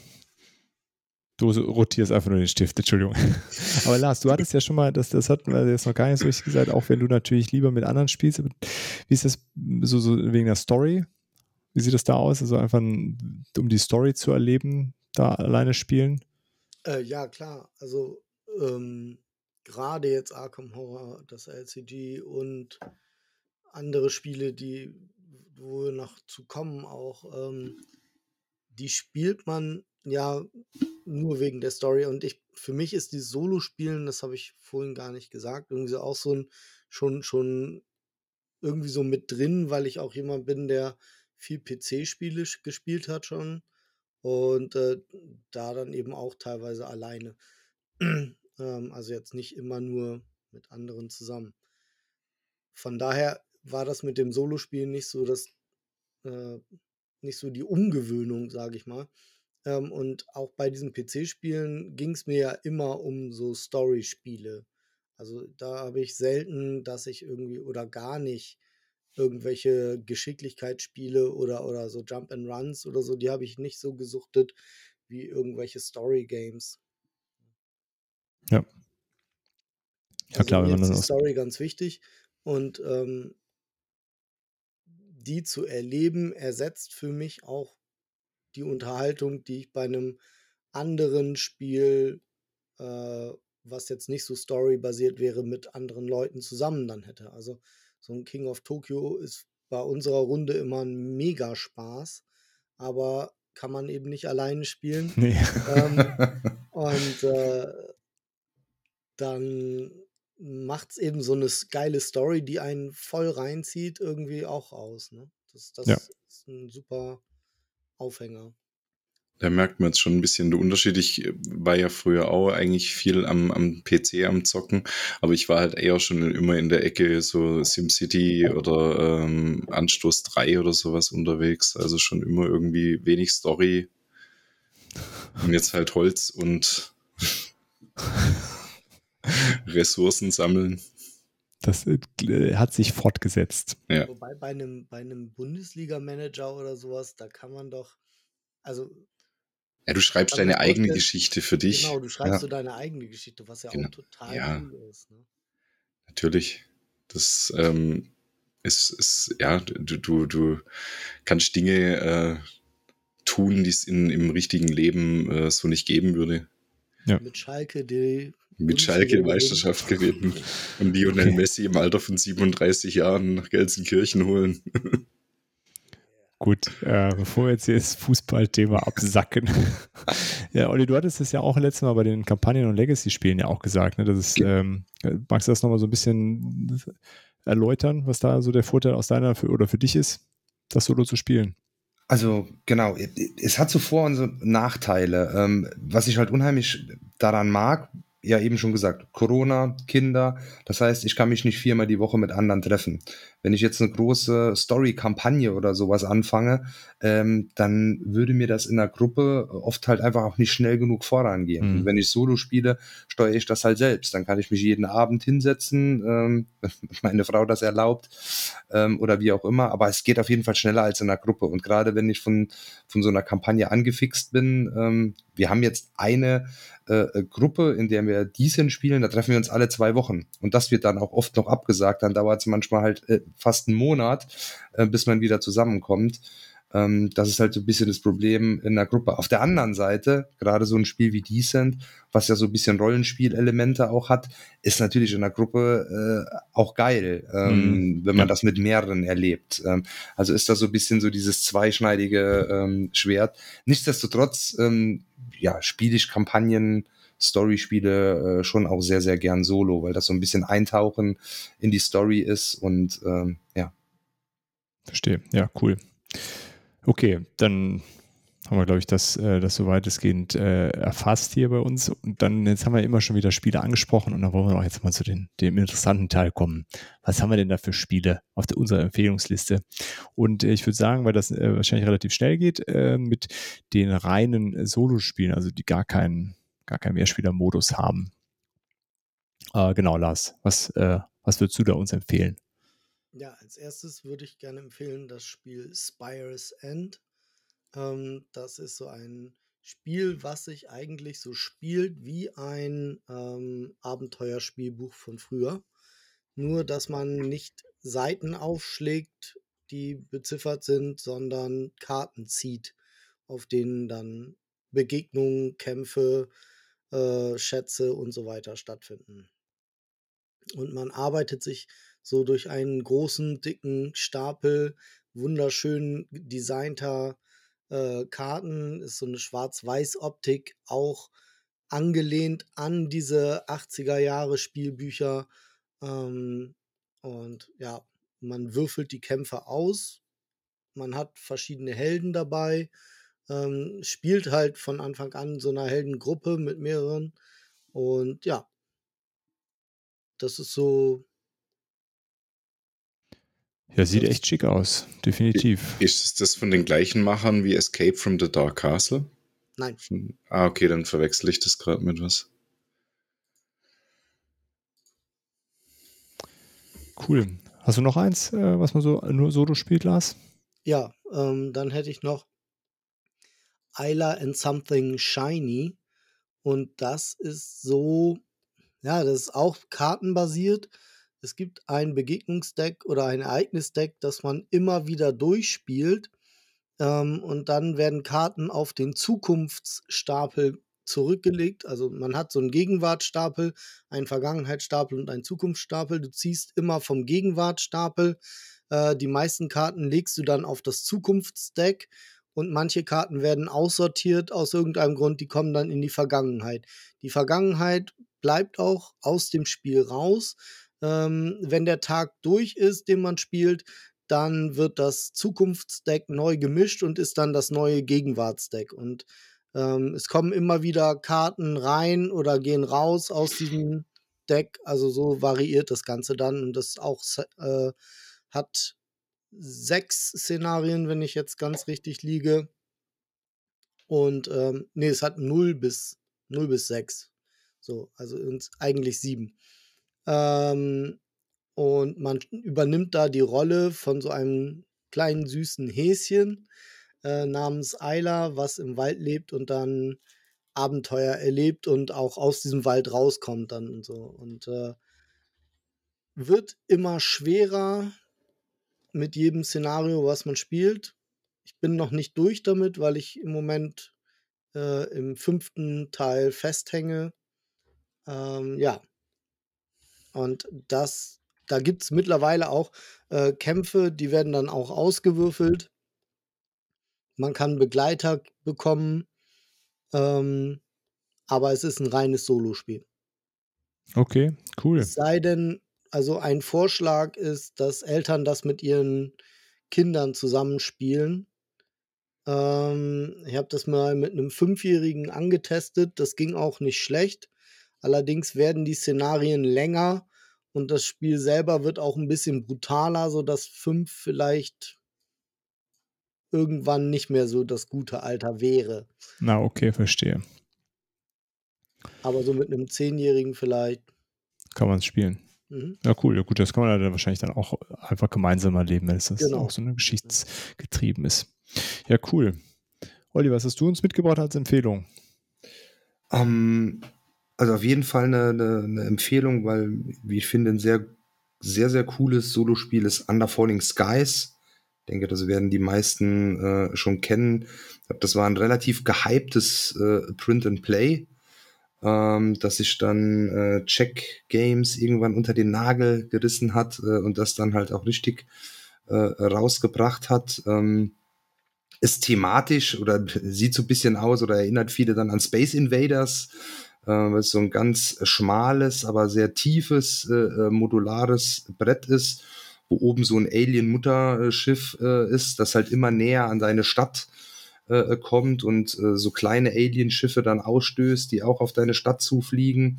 Du rotierst einfach nur den Stift, Entschuldigung. [laughs] Aber Lars, du hattest ja schon mal, das, das hatten wir jetzt noch gar nicht so richtig gesagt, auch wenn du natürlich lieber mit anderen spielst. Wie ist das so, so wegen der Story? Wie sieht das da aus? Also einfach, um die Story zu erleben, da alleine spielen? Äh, ja, klar. Also ähm, gerade jetzt Arkham Horror, das LCG und andere Spiele, die wo wir noch zu kommen auch, ähm, die spielt man ja nur wegen der Story. Und ich, für mich ist die Solo-Spielen, das habe ich vorhin gar nicht gesagt, irgendwie so auch so ein, schon, schon irgendwie so mit drin, weil ich auch jemand bin, der viel PC-Spiele gespielt hat schon. Und äh, da dann eben auch teilweise alleine. ähm, also jetzt nicht immer nur mit anderen zusammen. Von daher war das mit dem Solospielen nicht so das, äh, nicht so die Umgewöhnung, sage ich mal. Ähm, und auch bei diesen PC-Spielen ging es mir ja immer um so Story-Spiele. Also da habe ich selten, dass ich irgendwie oder gar nicht irgendwelche Geschicklichkeitsspiele oder, oder so Jump and Runs oder so, die habe ich nicht so gesuchtet wie irgendwelche Story-Games. Ja. Ja, also klar, wenn man dann. Die Story ganz wichtig und ähm, die zu erleben ersetzt für mich auch die Unterhaltung, die ich bei einem anderen Spiel, äh, was jetzt nicht so storybasiert wäre, mit anderen Leuten zusammen dann hätte. Also so ein King of Tokyo ist bei unserer Runde immer ein mega Spaß, aber kann man eben nicht alleine spielen. Nee. Ähm, [laughs] und äh, dann macht es eben so eine geile Story, die einen voll reinzieht, irgendwie auch aus. Ne? Das, das ja. ist ein super Aufhänger. Da merkt man jetzt schon ein bisschen den Unterschied. Ich äh, war ja früher auch eigentlich viel am, am PC am Zocken, aber ich war halt eher schon immer in der Ecke so SimCity oder ähm, Anstoß 3 oder sowas unterwegs. Also schon immer irgendwie wenig Story. Und jetzt halt Holz und [laughs] [laughs] Ressourcen sammeln. Das äh, hat sich fortgesetzt. Ja. Wobei bei einem, bei einem Bundesliga-Manager oder sowas, da kann man doch, also Ja, du schreibst mir deine eigene Geschichte für dich. genau, du schreibst Ja. so deine eigene Geschichte, was ja Genau. auch total Ja. cool ist. Ne? Natürlich. Das ähm, ist, ist, ja, du, du, du kannst Dinge äh, tun, die es in, im richtigen Leben äh, so nicht geben würde. Mit Schalke, die Mit Schalke. Meisterschaft gewinnen und Lionel Okay. [laughs] Messi im Alter von 37 Jahren nach Gelsenkirchen holen. [laughs] Gut, äh, bevor wir jetzt hier das Fußballthema absacken. [laughs] ja, Olli, du hattest es ja auch letztes Mal bei den Kampagnen- und Legacy-Spielen ja auch gesagt. Ne? Das ist, ähm, magst du das nochmal so ein bisschen erläutern, was da so der Vorteil aus deiner für, oder für dich ist, das Solo zu spielen? Also genau, es hat so Vor- und so Nachteile. Ähm, was ich halt unheimlich daran mag, ja eben schon gesagt, Corona, Kinder, das heißt, ich kann mich nicht viermal die Woche mit anderen treffen. Wenn ich jetzt eine große Story-Kampagne oder sowas anfange, ähm, dann würde mir das in der Gruppe oft halt einfach auch nicht schnell genug vorangehen. Mhm. Und wenn ich Solo spiele, steuere ich das halt selbst. Dann kann ich mich jeden Abend hinsetzen, ähm, wenn [laughs] meine Frau das erlaubt ähm, oder wie auch immer. Aber es geht auf jeden Fall schneller als in der Gruppe. Und gerade wenn ich von, von so einer Kampagne angefixt bin, ähm, wir haben jetzt eine äh, Gruppe, in der wir Decent spielen, da treffen wir uns alle zwei Wochen. Und das wird dann auch oft noch abgesagt. Dann dauert es manchmal halt äh, fast einen Monat, äh, bis man wieder zusammenkommt. Ähm, das ist halt so ein bisschen das Problem in der Gruppe. Auf der anderen Seite, gerade so ein Spiel wie Decent, was ja so ein bisschen Rollenspielelemente auch hat, ist natürlich in der Gruppe äh, auch geil, ähm, wenn man Ja. das mit mehreren erlebt. Ähm, also ist das so ein bisschen so dieses zweischneidige ähm, Schwert. Nichtsdestotrotz, ähm, ja, spiele ich Kampagnen, Story-Spiele äh, schon auch sehr, sehr gern solo, weil das so ein bisschen Eintauchen in die Story ist und ähm, ja. Verstehe. Ja, cool. Okay, dann haben wir, glaube ich, das, äh, das so weitestgehend äh, erfasst hier bei uns. Und dann, jetzt haben wir immer schon wieder Spiele angesprochen und dann wollen wir auch jetzt mal zu den, dem interessanten Teil kommen. Was haben wir denn da für Spiele auf der, unserer Empfehlungsliste? Und äh, ich würde sagen, weil das äh, wahrscheinlich relativ schnell geht, äh, mit den reinen Solospielen, also die gar keinen, gar keinen Mehrspieler-Modus haben. Äh, genau, Lars, was, äh, was würdest du da uns empfehlen? Ja, als erstes würde ich gerne empfehlen das Spiel Spire's End. Ähm, das ist so ein Spiel, was sich eigentlich so spielt wie ein ähm, Abenteuerspielbuch von früher. Nur, dass man nicht Seiten aufschlägt, die beziffert sind, sondern Karten zieht, auf denen dann Begegnungen, Kämpfe, äh, Schätze und so weiter stattfinden. Und man arbeitet sich so durch einen großen, dicken Stapel wunderschön designter äh, Karten. Ist so eine Schwarz-Weiß-Optik, auch angelehnt an diese 80er Jahre Spielbücher. Ähm, und ja, man würfelt die Kämpfe aus. Man hat verschiedene Helden dabei. Ähm, spielt halt von Anfang an so einer Heldengruppe mit mehreren. Und ja, das ist so Ja, sieht echt schick aus, definitiv. Ist es das von den gleichen Machern wie Escape from the Dark Castle? Nein. Von- Ah, okay, dann verwechsel ich das gerade mit was. Cool. Hast du noch eins, äh, was man so nur Solo spielt, Lars? Ja, ähm, dann hätte ich noch Isla and Something Shiny. Und das ist so, ja, das ist auch kartenbasiert. Es gibt ein Begegnungsdeck oder ein Ereignisdeck, das man immer wieder durchspielt. Ähm, und dann werden Karten auf den Zukunftsstapel zurückgelegt. Also man hat so einen Gegenwartsstapel, einen Vergangenheitsstapel und einen Zukunftsstapel. Du ziehst immer vom Gegenwartsstapel. Äh, die meisten Karten legst du dann auf das Zukunftsdeck und manche Karten werden aussortiert aus irgendeinem Grund, die kommen dann in die Vergangenheit. Die Vergangenheit bleibt auch aus dem Spiel raus. Ähm, wenn der Tag durch ist, den man spielt, dann wird das Zukunftsdeck neu gemischt und ist dann das neue Gegenwartsdeck. Und ähm, es kommen immer wieder Karten rein oder gehen raus aus diesem Deck. Also so variiert das Ganze dann. Und das auch äh, hat sechs Szenarien, wenn ich jetzt ganz richtig liege. Und ähm, nee, es hat 0 bis 0 bis 6. So, also eigentlich 7. Ähm, und man übernimmt da die Rolle von so einem kleinen süßen Häschen äh, namens Ayla, was im Wald lebt und dann Abenteuer erlebt und auch aus diesem Wald rauskommt dann und so. Und äh, wird immer schwerer mit jedem Szenario, was man spielt. Ich bin noch nicht durch damit, weil ich im Moment äh, im fünften Teil festhänge. Ähm, ja. Und das, da gibt es mittlerweile auch äh, Kämpfe, die werden dann auch ausgewürfelt. Man kann Begleiter bekommen, ähm, aber es ist ein reines Solospiel. Okay, cool. Es sei denn, also ein Vorschlag ist, dass Eltern das mit ihren Kindern zusammenspielen. Ähm, ich habe das mal mit einem Fünfjährigen angetestet. Das ging auch nicht schlecht. Allerdings werden die Szenarien länger und das Spiel selber wird auch ein bisschen brutaler, sodass fünf vielleicht irgendwann nicht mehr so das gute Alter wäre. Na, okay, verstehe. Aber so mit einem Zehnjährigen vielleicht. Kann man es spielen. Mhm. Ja, cool. Ja, gut, das kann man dann wahrscheinlich dann auch einfach gemeinsam erleben, wenn es das Genau. auch so eine geschichtsgetrieben ist. Ja, cool. Olli, was hast du uns mitgebracht als Empfehlung? Ähm, also auf jeden Fall eine, eine, eine Empfehlung, weil, wie ich finde, ein sehr, sehr, sehr cooles Solospiel ist Under Falling Skies. Ich denke, das werden die meisten äh, schon kennen. Ich glaub, Das war ein relativ gehyptes äh, Print and Play, ähm, das sich dann äh, Check Games irgendwann unter den Nagel gerissen hat äh, und das dann halt auch richtig äh, rausgebracht hat. Ähm, ist thematisch oder [laughs] sieht so ein bisschen aus oder erinnert viele dann an Space Invaders, äh, so ein ganz schmales, aber sehr tiefes, äh, äh, modulares Brett ist, wo oben so ein Alien-Mutterschiff äh, ist, das halt immer näher an seine Stadt äh, kommt und äh, so kleine Alienschiffe dann ausstößt, die auch auf deine Stadt zufliegen.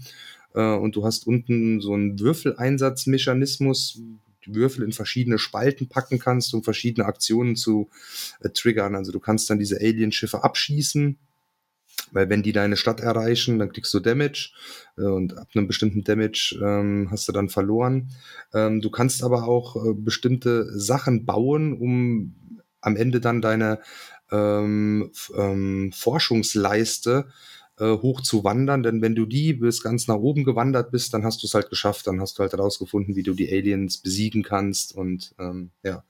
Äh, und du hast unten so einen Würfeleinsatzmechanismus, die Würfel in verschiedene Spalten packen kannst, um verschiedene Aktionen zu äh, triggern. Also du kannst dann diese Alienschiffe abschießen, weil wenn die deine Stadt erreichen, dann kriegst du Damage äh, und ab einem bestimmten Damage ähm, hast du dann verloren. Ähm, du kannst aber auch äh, bestimmte Sachen bauen, um am Ende dann deine ähm, ähm, Forschungsleiste äh, hoch zu wandern, denn wenn du die bis ganz nach oben gewandert bist, dann hast du es halt geschafft, dann hast du halt herausgefunden, wie du die Aliens besiegen kannst und ähm, ja.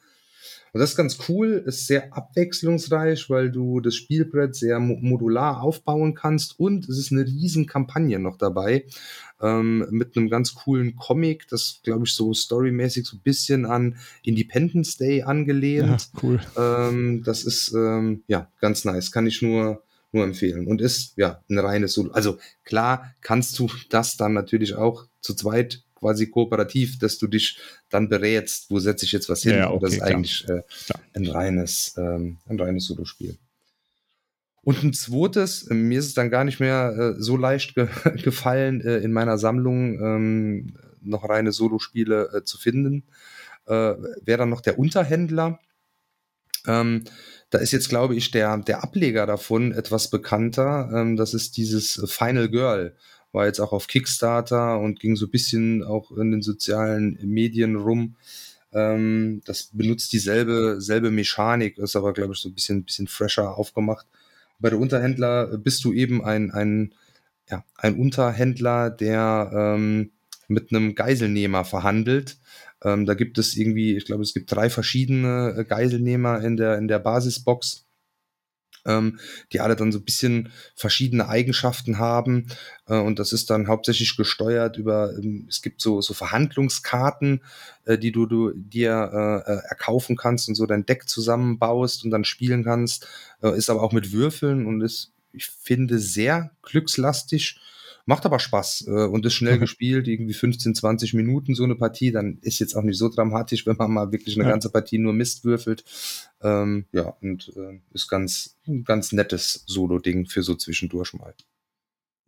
Und das ist ganz cool, ist sehr abwechslungsreich, weil du das Spielbrett sehr mo modular aufbauen kannst und es ist eine riesen Kampagne noch dabei ähm, mit einem ganz coolen Comic, das glaube ich so storymäßig so ein bisschen an Independence Day angelehnt. Ja, cool. Ähm, das ist ähm, ja ganz nice, kann ich nur nur empfehlen und ist ja ein reines Solo. Also klar kannst du das dann natürlich auch zu zweit quasi kooperativ, dass du dich dann berätst, wo setze ich jetzt was hin. Ja, Und das okay, ist eigentlich äh, ein reines ähm, ein reines Solospiel. Und ein zweites, äh, mir ist es dann gar nicht mehr äh, so leicht ge [laughs] gefallen, äh, in meiner Sammlung ähm, noch reine Solospiele äh, zu finden, äh, wäre dann noch der Unterhändler. Ähm, da ist jetzt, glaube ich, der, der Ableger davon etwas bekannter. Ähm, das ist dieses Final Girl. War jetzt auch auf Kickstarter und ging so ein bisschen auch in den sozialen Medien rum. Ähm, das benutzt dieselbe selbe Mechanik, ist aber, glaube ich, so ein bisschen, bisschen fresher aufgemacht. Bei der Unterhändler bist du eben ein, ein, ja, ein Unterhändler, der ähm, mit einem Geiselnehmer verhandelt. Ähm, da gibt es irgendwie, ich glaube, es gibt drei verschiedene äh, Geiselnehmer in der, in der Basisbox, ähm, die alle dann so ein bisschen verschiedene Eigenschaften haben. Äh, und das ist dann hauptsächlich gesteuert über, ähm, es gibt so, so Verhandlungskarten, äh, die du, du dir äh, äh, erkaufen kannst und so dein Deck zusammenbaust und dann spielen kannst. Äh, ist aber auch mit Würfeln und ist, ich finde, sehr glückslastig. Macht aber Spaß äh, und ist schnell Okay. gespielt, irgendwie 15, 20 Minuten so eine Partie. Dann ist jetzt auch nicht so dramatisch, wenn man mal wirklich eine Ja. ganze Partie nur Mist würfelt. Ähm, ja, und äh, ist ganz, ein ganz nettes Solo-Ding für so zwischendurch mal.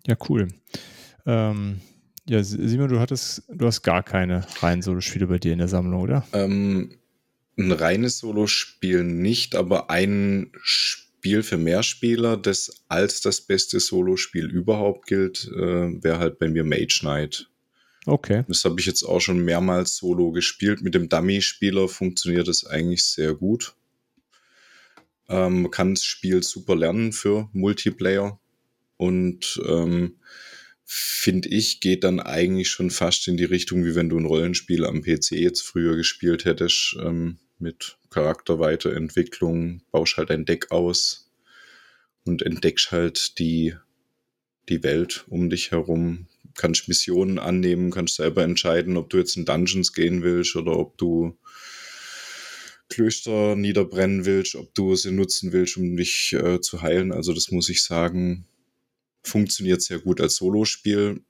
Ja, cool. Ähm, ja, Simon, du hattest, du hast gar keine reinen Solospiele bei dir in der Sammlung, oder? Ähm, ein reines Solospiel nicht, aber ein Spiel Spiel für Mehrspieler, das als das beste Solospiel überhaupt gilt, äh, wäre halt bei mir Mage Knight. Okay. Das habe ich jetzt auch schon mehrmals solo gespielt. Mit dem Dummy-Spieler funktioniert das eigentlich sehr gut. Ähm, man kann das Spiel super lernen für Multiplayer. Und ähm, finde ich, geht dann eigentlich schon fast in die Richtung, wie wenn du ein Rollenspiel am PC jetzt früher gespielt hättest, ähm, mit Charakterweiterentwicklung, baust halt ein Deck aus und entdeckst halt die, die Welt um dich herum, kannst Missionen annehmen, kannst selber entscheiden, ob du jetzt in Dungeons gehen willst oder ob du Klöster niederbrennen willst, ob du sie nutzen willst, um dich äh, zu heilen. Also das muss ich sagen, funktioniert sehr gut als Solospiel.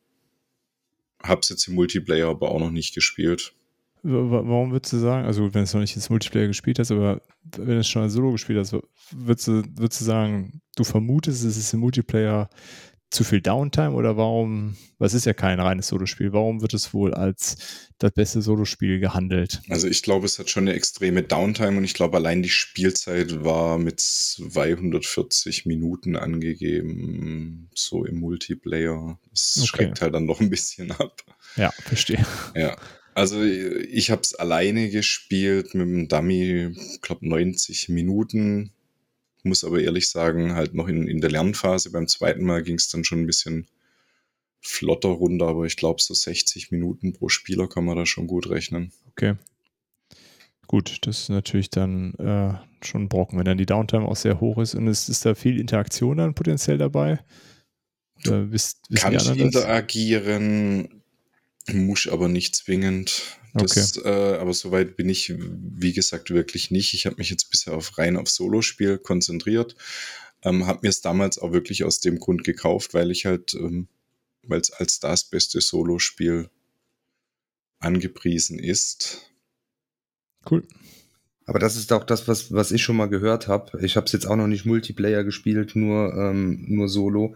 Hab's jetzt im Multiplayer aber auch noch nicht gespielt. Warum würdest du sagen, also wenn du es noch nicht ins Multiplayer gespielt hast, aber wenn du es schon als Solo gespielt hast, würdest du, würdest du sagen, du vermutest, es ist im Multiplayer zu viel Downtime oder warum, was ist ja kein reines Solospiel, warum wird es wohl als das beste Solospiel gehandelt? Also ich glaube, es hat schon eine extreme Downtime und ich glaube, allein die Spielzeit war mit 240 Minuten angegeben, so im Multiplayer. Das okay. schreckt halt dann noch ein bisschen ab. Ja, verstehe. Ja. Also ich habe es alleine gespielt mit dem Dummy, ich glaube 90 Minuten muss aber ehrlich sagen, halt noch in, in der Lernphase. Beim zweiten Mal ging es dann schon ein bisschen flotter runter, aber ich glaube, so 60 Minuten pro Spieler kann man da schon gut rechnen. Okay. Gut, das ist natürlich dann äh, schon ein Brocken, wenn dann die Downtime auch sehr hoch ist und es ist da viel Interaktion dann potenziell dabei. Du wisst, kannst interagieren, muss aber nicht zwingend. Das, okay. äh, aber soweit bin ich, wie gesagt, wirklich nicht. Ich habe mich jetzt bisher auf rein auf Solospiel konzentriert. Ähm, habe mir es damals auch wirklich aus dem Grund gekauft, weil ich halt, ähm, weil es als das beste Solospiel angepriesen ist. Cool. Aber das ist auch das, was, was ich schon mal gehört habe. Ich habe es jetzt auch noch nicht Multiplayer gespielt, nur, ähm, nur Solo.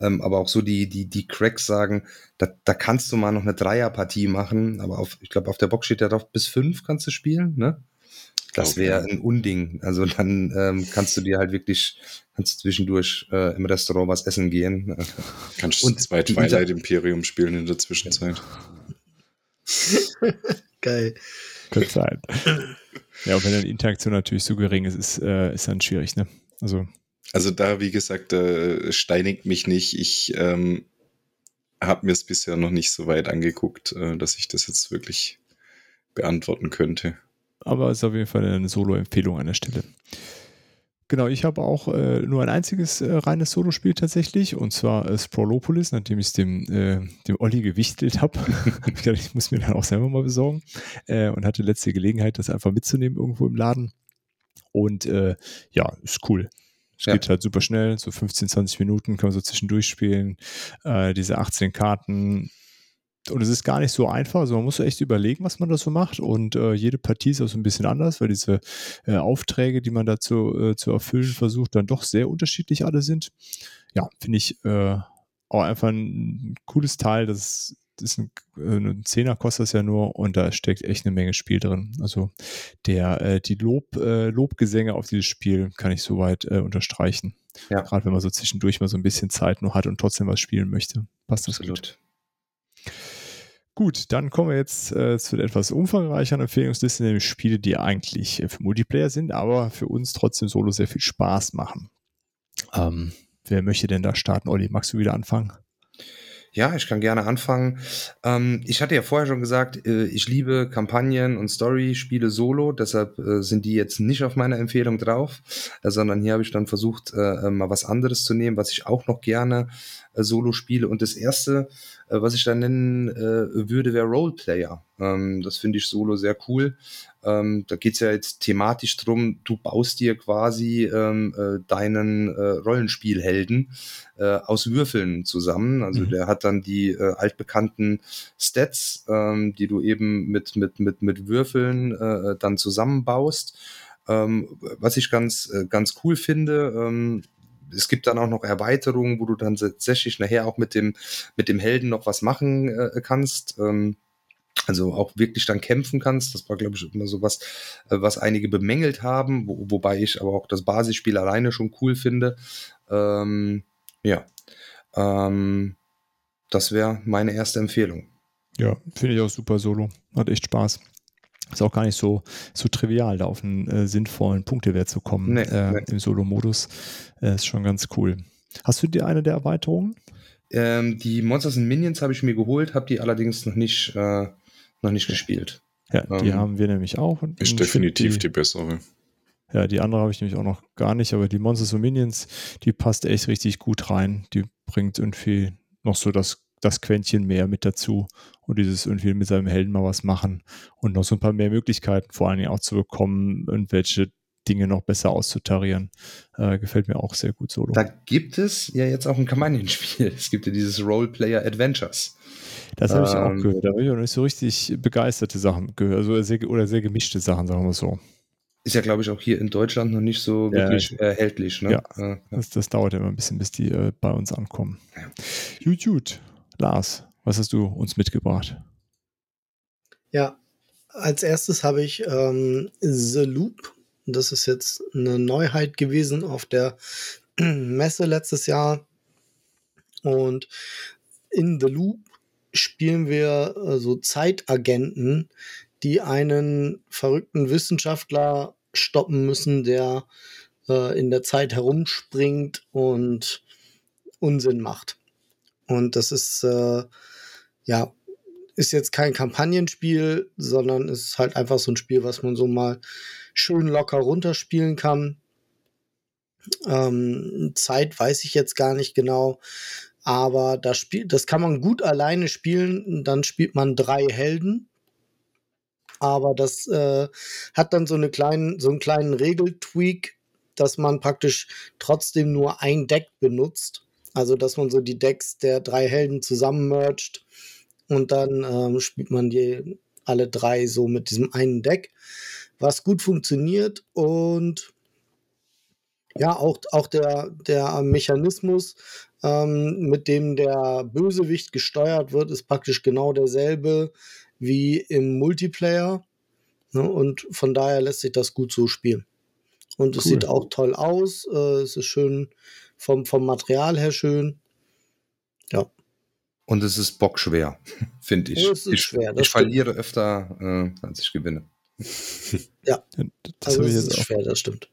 Ähm, aber auch so die, die, die Cracks sagen, da, da kannst du mal noch eine Dreierpartie machen. Aber auf, ich glaube, auf der Box steht ja drauf, bis fünf kannst du spielen, ne? Das wäre ein Unding. Also dann ähm, kannst du dir halt wirklich, kannst du zwischendurch äh, im Restaurant was essen gehen. [laughs] Kannst du zwei Twilight Imperium spielen in der Zwischenzeit. [laughs] Geil. Könnte sein. [laughs] Ja, und wenn dann die Interaktion natürlich so gering ist, ist, äh, ist dann schwierig, ne? Also. Also da, wie gesagt, äh, steinigt mich nicht. Ich ähm, habe mir es bisher noch nicht so weit angeguckt, äh, dass ich das jetzt wirklich beantworten könnte. Aber es ist auf jeden Fall eine Solo-Empfehlung an der Stelle. Genau, ich habe auch äh, nur ein einziges äh, reines Solospiel tatsächlich, und zwar äh, Sprolopolis, nachdem ich es dem, äh, dem Olli gewichtelt habe. [laughs] ich, ich muss mir dann auch selber mal besorgen äh, und hatte letzte Gelegenheit, das einfach mitzunehmen irgendwo im Laden. Und äh, ja, ist cool. Es ja. geht halt super schnell, so 15, 20 Minuten kann man so zwischendurch spielen. Äh, diese 18 Karten, und es ist gar nicht so einfach. Also man muss echt überlegen, was man da so macht. Und äh, jede Partie ist auch so ein bisschen anders, weil diese äh, Aufträge, die man dazu äh, zu erfüllen versucht, dann doch sehr unterschiedlich alle sind. Ja, finde ich äh, auch einfach ein cooles Teil. Das ist ein, äh, ein Zehner kostet das ja nur und da steckt echt eine Menge Spiel drin. Also der, äh, die Lob, Lobgesänge auf dieses Spiel kann ich soweit unterstreichen. Ja. Gerade wenn man so zwischendurch mal so ein bisschen Zeit nur hat und trotzdem was spielen möchte. Passt das Absolut. gut. Gut, dann kommen wir jetzt äh, zu der etwas umfangreicheren Empfehlungsliste, nämlich Spiele, die eigentlich äh, für Multiplayer sind, aber für uns trotzdem solo sehr viel Spaß machen. Ähm, wer möchte denn da starten? Olli, magst du wieder anfangen? Ja, ich kann gerne anfangen. Ähm, ich hatte ja vorher schon gesagt, äh, ich liebe Kampagnen und Story-Spiele solo, deshalb äh, sind die jetzt nicht auf meiner Empfehlung drauf, äh, sondern hier habe ich dann versucht, äh, äh, mal was anderes zu nehmen, was ich auch noch gerne äh, solo spiele. Und das erste, was ich da nennen äh, würde, wäre Roleplayer. Ähm, das finde ich solo sehr cool. Ähm, da geht es ja jetzt thematisch drum, du baust dir quasi ähm, äh, deinen äh, Rollenspielhelden äh, aus Würfeln zusammen. Also mhm. der hat dann die äh, altbekannten Stats, die du eben mit, mit, mit, mit Würfeln äh, dann zusammenbaust. Ähm, was ich ganz, äh, ganz cool finde, ähm, es gibt dann auch noch Erweiterungen, wo du dann tatsächlich nachher auch mit dem, mit dem Helden noch was machen äh, kannst. Ähm, Also auch wirklich dann kämpfen kannst. Das war, glaube ich, immer so was, äh, was einige bemängelt haben, wo, wobei ich aber auch das Basisspiel alleine schon cool finde. Ähm, ja. Ähm, das wäre meine erste Empfehlung. Ja, finde ich auch super solo. Hat echt Spaß. Ist auch gar nicht so, so trivial, da auf einen äh, sinnvollen Punktewert zu kommen Nee, äh, nee. im Solo-Modus. Äh, ist schon ganz cool. Hast du dir eine der Erweiterungen? Ähm, die Monsters and Minions habe ich mir geholt, habe die allerdings noch nicht, äh, noch nicht gespielt. Ja, die Ähm, haben wir nämlich auch. Und Ist ich definitiv find die bessere. Ja, die andere habe ich nämlich auch noch gar nicht, aber die Monsters und Minions, die passt echt richtig gut rein. Die bringt irgendwie noch so das, das Quäntchen mehr mit dazu und dieses irgendwie mit seinem Helden mal was machen und noch so ein paar mehr Möglichkeiten vor allen Dingen auch zu bekommen, irgendwelche Dinge noch besser auszutarieren. Äh, gefällt mir auch sehr gut solo. Da gibt es ja jetzt auch ein Kampagnenspiel. [laughs] Es gibt ja dieses Roleplayer Adventures. das habe ich auch ähm, gehört. Da habe ich auch nicht so richtig begeisterte Sachen gehört, also sehr, oder sehr gemischte Sachen, sagen wir so. Ist ja, glaube ich, auch hier in Deutschland noch nicht so Ja, wirklich erhältlich. Ne? Ja. Ja. Das, das dauert ja immer ein bisschen, bis die äh, bei uns ankommen. Gut, gut. Lars, was hast du uns mitgebracht? Ja, als erstes habe ich ähm, The Loop. Das ist jetzt eine Neuheit gewesen auf der [clears throat] Messe letztes Jahr. Und in The Loop spielen wir äh, so Zeitagenten, die einen verrückten Wissenschaftler stoppen müssen, der äh, in der Zeit herumspringt und Unsinn macht. Und das ist äh, ja ist jetzt kein Kampagnenspiel, sondern ist halt einfach so ein Spiel, was man so mal schön locker runterspielen kann. Ähm, Zeit weiß ich jetzt gar nicht genau, aber das Spiel, das kann man gut alleine spielen. Dann spielt man drei Helden. Aber das äh, hat dann so, eine kleinen, so einen kleinen Regeltweak, dass man praktisch trotzdem nur ein Deck benutzt. Also, dass man so die Decks der drei Helden zusammen mercht und dann ähm, spielt man die alle drei so mit diesem einen Deck, was gut funktioniert und ja, auch, auch der, der Mechanismus, ähm, mit dem der Bösewicht gesteuert wird, ist praktisch genau derselbe wie im Multiplayer. Ne? Und von daher lässt sich das gut so spielen. Und es Cool. sieht auch toll aus. Äh, es ist schön vom, vom Material her schön. Ja, Und es ist bockschwer, [laughs] finde ich. Ja, es ist ich schwer, ich verliere öfter, äh, als ich gewinne. [laughs] Das also habe ich jetzt ist auch schwer, das stimmt.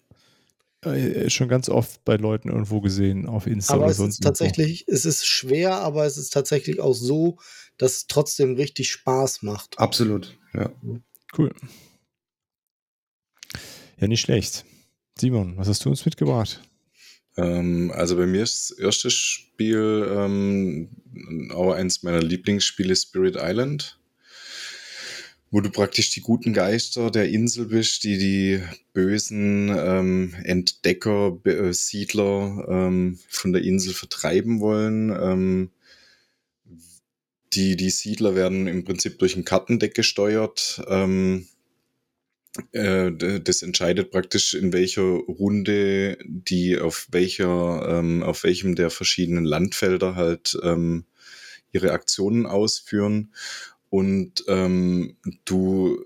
äh, schon ganz oft bei Leuten irgendwo gesehen, auf Insta Aber oder es sonst ist tatsächlich, es ist schwer, aber es ist tatsächlich auch so, dass es trotzdem richtig Spaß macht. Absolut, ja. irgendwo. Cool. Ja, nicht schlecht. Simon, was hast du uns mitgebracht? Ähm, also bei mir ist das erste Spiel ähm, auch eins meiner Lieblingsspiele Spirit Island, wo du praktisch die guten Geister der Insel bist, die die bösen ähm, Entdecker, Be äh, Siedler ähm, von der Insel vertreiben wollen. Ähm, die, die Siedler werden im Prinzip durch ein Kartendeck gesteuert. Ähm, äh, das entscheidet praktisch, in welcher Runde die auf welcher, ähm, auf welchem der verschiedenen Landfelder halt ähm, ihre Aktionen ausführen. Und ähm, du,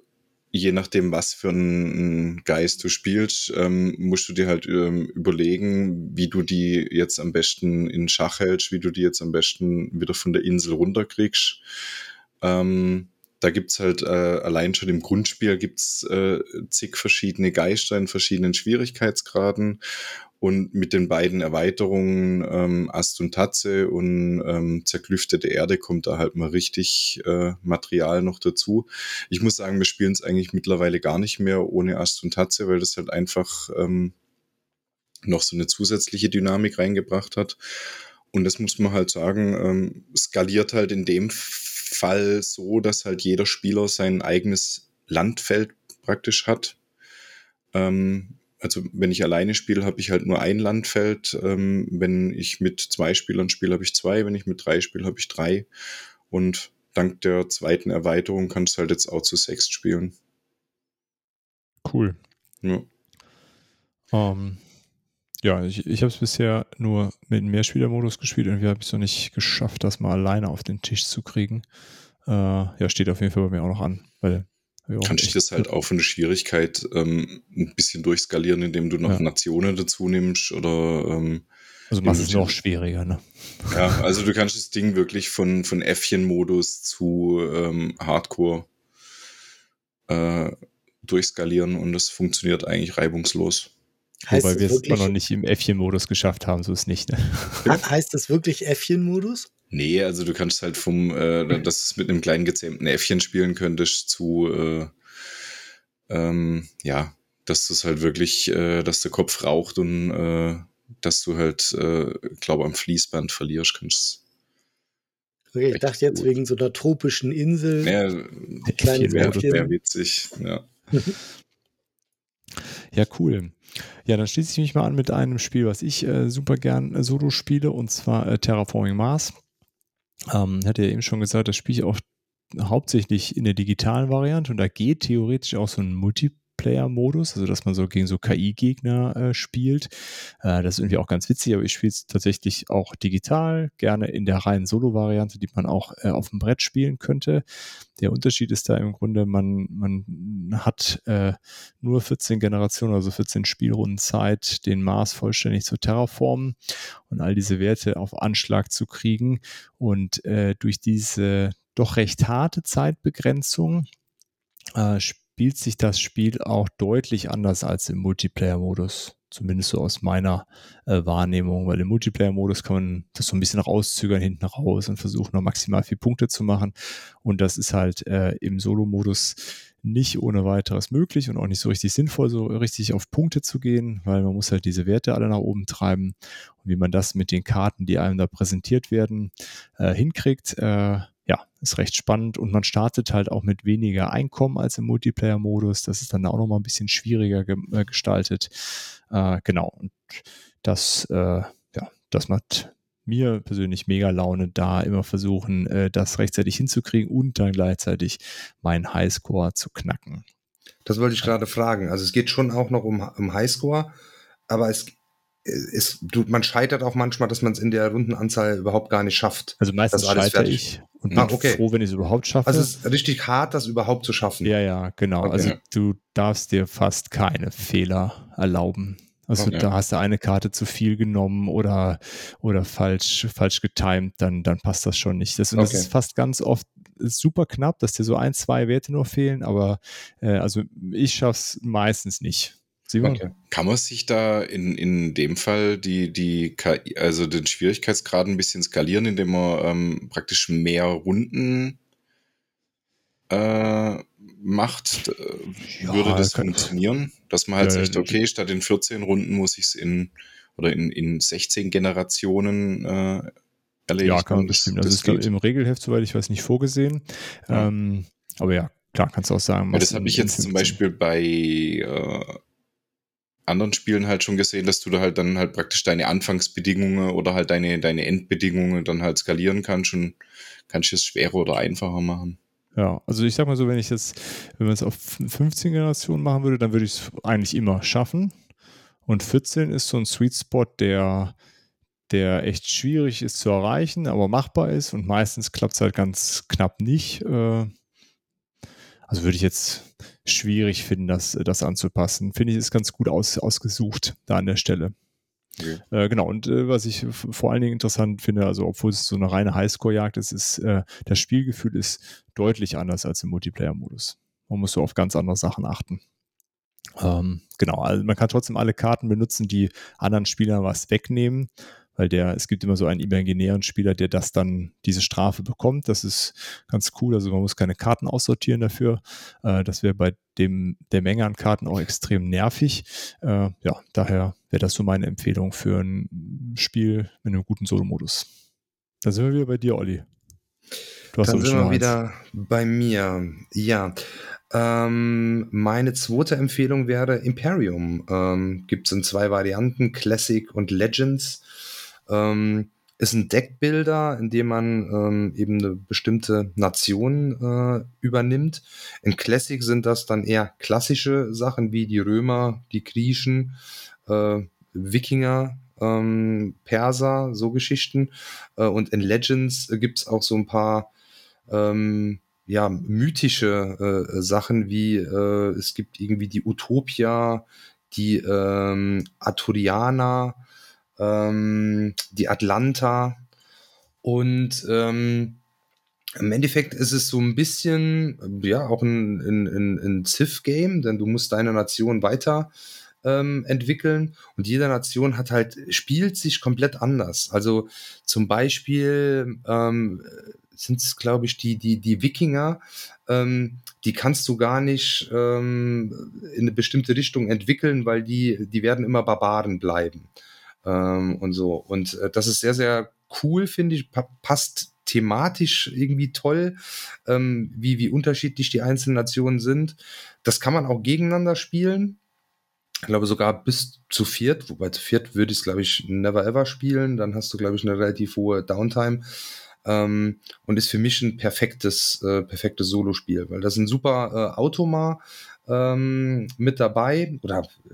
je nachdem, was für einen Geist du spielst, ähm, musst du dir halt ähm, überlegen, wie du die jetzt am besten in Schach hältst, wie du die jetzt am besten wieder von der Insel runterkriegst. Ähm, da gibt's halt äh, allein schon im Grundspiel gibt's äh, zig verschiedene Geister in verschiedenen Schwierigkeitsgraden. Und mit den beiden Erweiterungen ähm, Ast und Tatze und ähm, zerklüftete Erde kommt da halt mal richtig äh, Material noch dazu. Ich muss sagen, wir spielen es eigentlich mittlerweile gar nicht mehr ohne Ast und Tatze, weil das halt einfach ähm, noch so eine zusätzliche Dynamik reingebracht hat. Und das muss man halt sagen, ähm, skaliert halt in dem Fall so, dass halt jeder Spieler sein eigenes Landfeld praktisch hat. Ähm, also wenn ich alleine spiele, habe ich halt nur ein Landfeld. Ähm, wenn ich mit zwei Spielern spiele, habe ich zwei. Wenn ich mit drei spiele, habe ich drei. Und dank der zweiten Erweiterung kannst du halt jetzt auch zu sechs spielen. Cool. Ja. Ähm, ja, ich, ich habe es bisher nur mit dem Mehrspielermodus gespielt. Irgendwie habe ich es noch nicht geschafft, das mal alleine auf den Tisch zu kriegen. Äh, ja, steht auf jeden Fall bei mir auch noch an. Weil, ja, Kannst du das halt auch von der Schwierigkeit ähm, ein bisschen durchskalieren, indem du noch ja. Nationen dazu nimmst oder ähm, also machst es noch schwieriger, ne? Ja, also du kannst das Ding wirklich von, von Äffchen-Modus zu ähm, Hardcore äh, durchskalieren und es funktioniert eigentlich reibungslos. Heißt Wobei wir es noch nicht im Äffchen-Modus geschafft haben, so ist nicht. Ne? Heißt das wirklich Äffchen-Modus? Nee, also du kannst halt vom, äh, dass du es mit einem kleinen gezähmten Äffchen spielen könntest, zu, äh, ähm, ja, dass du es halt wirklich, äh, dass der Kopf raucht und äh, dass du halt, äh, glaube am Fließband verlierst, kannst Okay, ich dachte jetzt gut. wegen so einer tropischen Insel. Ja, wäre wär witzig, ja. [laughs] ja, cool. Ja, dann schließe ich mich mal an mit einem Spiel, was ich äh, super gern äh, solo spiele, und zwar äh, Terraforming Mars. Ähm, hatte ja eben schon gesagt, das spiele ich auch hauptsächlich in der digitalen Variante und da geht theoretisch auch so ein Multiplayer Multiplayer-Modus, also dass man so gegen so KI-Gegner äh, spielt. Äh, das ist irgendwie auch ganz witzig, aber ich spiele es tatsächlich auch digital, gerne in der reinen Solo-Variante, die man auch äh, auf dem Brett spielen könnte. Der Unterschied ist da im Grunde, man, man hat äh, nur 14 Generationen, also 14 Spielrunden Zeit, den Mars vollständig zu terraformen und all diese Werte auf Anschlag zu kriegen. Und äh, durch diese doch recht harte Zeitbegrenzung äh, spielt sich das Spiel auch deutlich anders als im Multiplayer-Modus. Zumindest so aus meiner äh, Wahrnehmung, weil im Multiplayer-Modus kann man das so ein bisschen rauszögern hinten raus und versuchen noch maximal vier Punkte zu machen. Und das ist halt äh, im Solo-Modus nicht ohne weiteres möglich und auch nicht so richtig sinnvoll, so richtig auf Punkte zu gehen, weil man muss halt diese Werte alle nach oben treiben. Und wie man das mit den Karten, die einem da präsentiert werden, äh, hinkriegt, äh, ja, ist recht spannend und man startet halt auch mit weniger Einkommen als im Multiplayer-Modus. Das ist dann auch nochmal ein bisschen schwieriger ge äh, gestaltet. Äh, genau. Und das, äh, ja, das macht mir persönlich mega Laune, da immer versuchen, äh, das rechtzeitig hinzukriegen und dann gleichzeitig meinen Highscore zu knacken. Das wollte ich gerade fragen. Also es geht schon auch noch um, um Highscore, aber es ist, du, man scheitert auch manchmal, dass man es in der Rundenanzahl überhaupt gar nicht schafft. Also meistens scheitere ich und ah, bin ah, okay. froh, wenn ich es überhaupt schaffe. Also es ist richtig hart, das überhaupt zu schaffen. Ja, ja, genau. Okay. Also du darfst dir fast keine Fehler erlauben. Also okay. da hast du eine Karte zu viel genommen oder, oder falsch, falsch getimed, dann, dann passt das schon nicht. Das, das ist fast ganz oft super knapp, dass dir so ein, zwei Werte nur fehlen, aber äh, also ich schaff's meistens nicht. Simon? Okay. Kann man sich da in, in dem Fall die, die KI, also den Schwierigkeitsgrad ein bisschen skalieren, indem man ähm, praktisch mehr Runden äh, macht? Äh, ja, würde das funktionieren? Dass man halt ja, sagt, okay, statt in 14 Runden muss ich es in oder in, in 16 Generationen äh, erledigen. Ja, kann man bestimmt. Das, das ist im Regelheft, soweit ich weiß, nicht vorgesehen. Ja. Ähm, aber ja, klar, kannst du auch sagen. Ja, das habe ich jetzt zum Beispiel bei äh, anderen Spielen halt schon gesehen, dass du da halt dann halt praktisch deine Anfangsbedingungen oder halt deine, deine Endbedingungen dann halt skalieren kannst und kannst es schwerer oder einfacher machen. Ja, also ich sag mal so, wenn ich jetzt, wenn man es auf 15 Generationen machen würde, dann würde ich es eigentlich immer schaffen. Und 14 ist so ein Sweet Spot, der, der echt schwierig ist zu erreichen, aber machbar ist und meistens klappt es halt ganz knapp nicht. Äh, also würde ich jetzt schwierig finden, das, das anzupassen. Finde ich, ist ganz gut aus, ausgesucht da an der Stelle. Okay. Äh, genau, und äh, was ich vor allen Dingen interessant finde, also obwohl es so eine reine Highscore-Jagd ist, ist, äh, das Spielgefühl ist deutlich anders als im Multiplayer-Modus. Man muss so auf ganz andere Sachen achten. Ähm, genau, also man kann trotzdem alle Karten benutzen, die anderen Spielern was wegnehmen weil der, es gibt immer so einen imaginären Spieler, der das dann, diese Strafe bekommt. Das ist ganz cool. Also man muss keine Karten aussortieren dafür. Äh, das wäre bei dem, der Menge an Karten auch extrem nervig. Äh, ja, daher wäre das so meine Empfehlung für ein Spiel mit einem guten Solo-Modus. Da sind wir wieder bei dir, Olli. Du hast Dann sind wir wieder bei mir. Ja. Ähm, meine zweite Empfehlung wäre Imperium. Ähm, Gibt es in zwei Varianten, Classic und Legends. Ähm, ist ein Deckbilder, in dem man ähm, eben eine bestimmte Nation äh, übernimmt. In Classic sind das dann eher klassische Sachen wie die Römer, die Griechen, äh, Wikinger, ähm, Perser, so Geschichten. Äh, und in Legends gibt es auch so ein paar ähm, ja, mythische äh, Sachen wie äh, es gibt irgendwie die Utopia, die ähm, Arturianer, ähm, die Atlanta und ähm, im Endeffekt ist es so ein bisschen, ja, auch ein, ein, ein, ein Civ-Game, denn du musst deine Nation weiter ähm, entwickeln und jede Nation hat halt, spielt sich komplett anders. Also zum Beispiel ähm, sind es, glaube ich, die, die, die Wikinger, ähm, die kannst du gar nicht ähm, in eine bestimmte Richtung entwickeln, weil die, die werden immer Barbaren bleiben. Ähm, und so. Und äh, das ist sehr, sehr cool, finde ich, pa passt thematisch irgendwie toll, ähm, wie, wie unterschiedlich die einzelnen Nationen sind. Das kann man auch gegeneinander spielen. Ich glaube sogar bis zu viert, wobei zu viert würde ich es, glaube ich, never ever spielen. Dann hast du, glaube ich, eine relativ hohe Downtime. Ähm, und ist für mich ein perfektes, äh, perfektes Solospiel, weil das ein super äh, Automa ähm, mit dabei oder äh,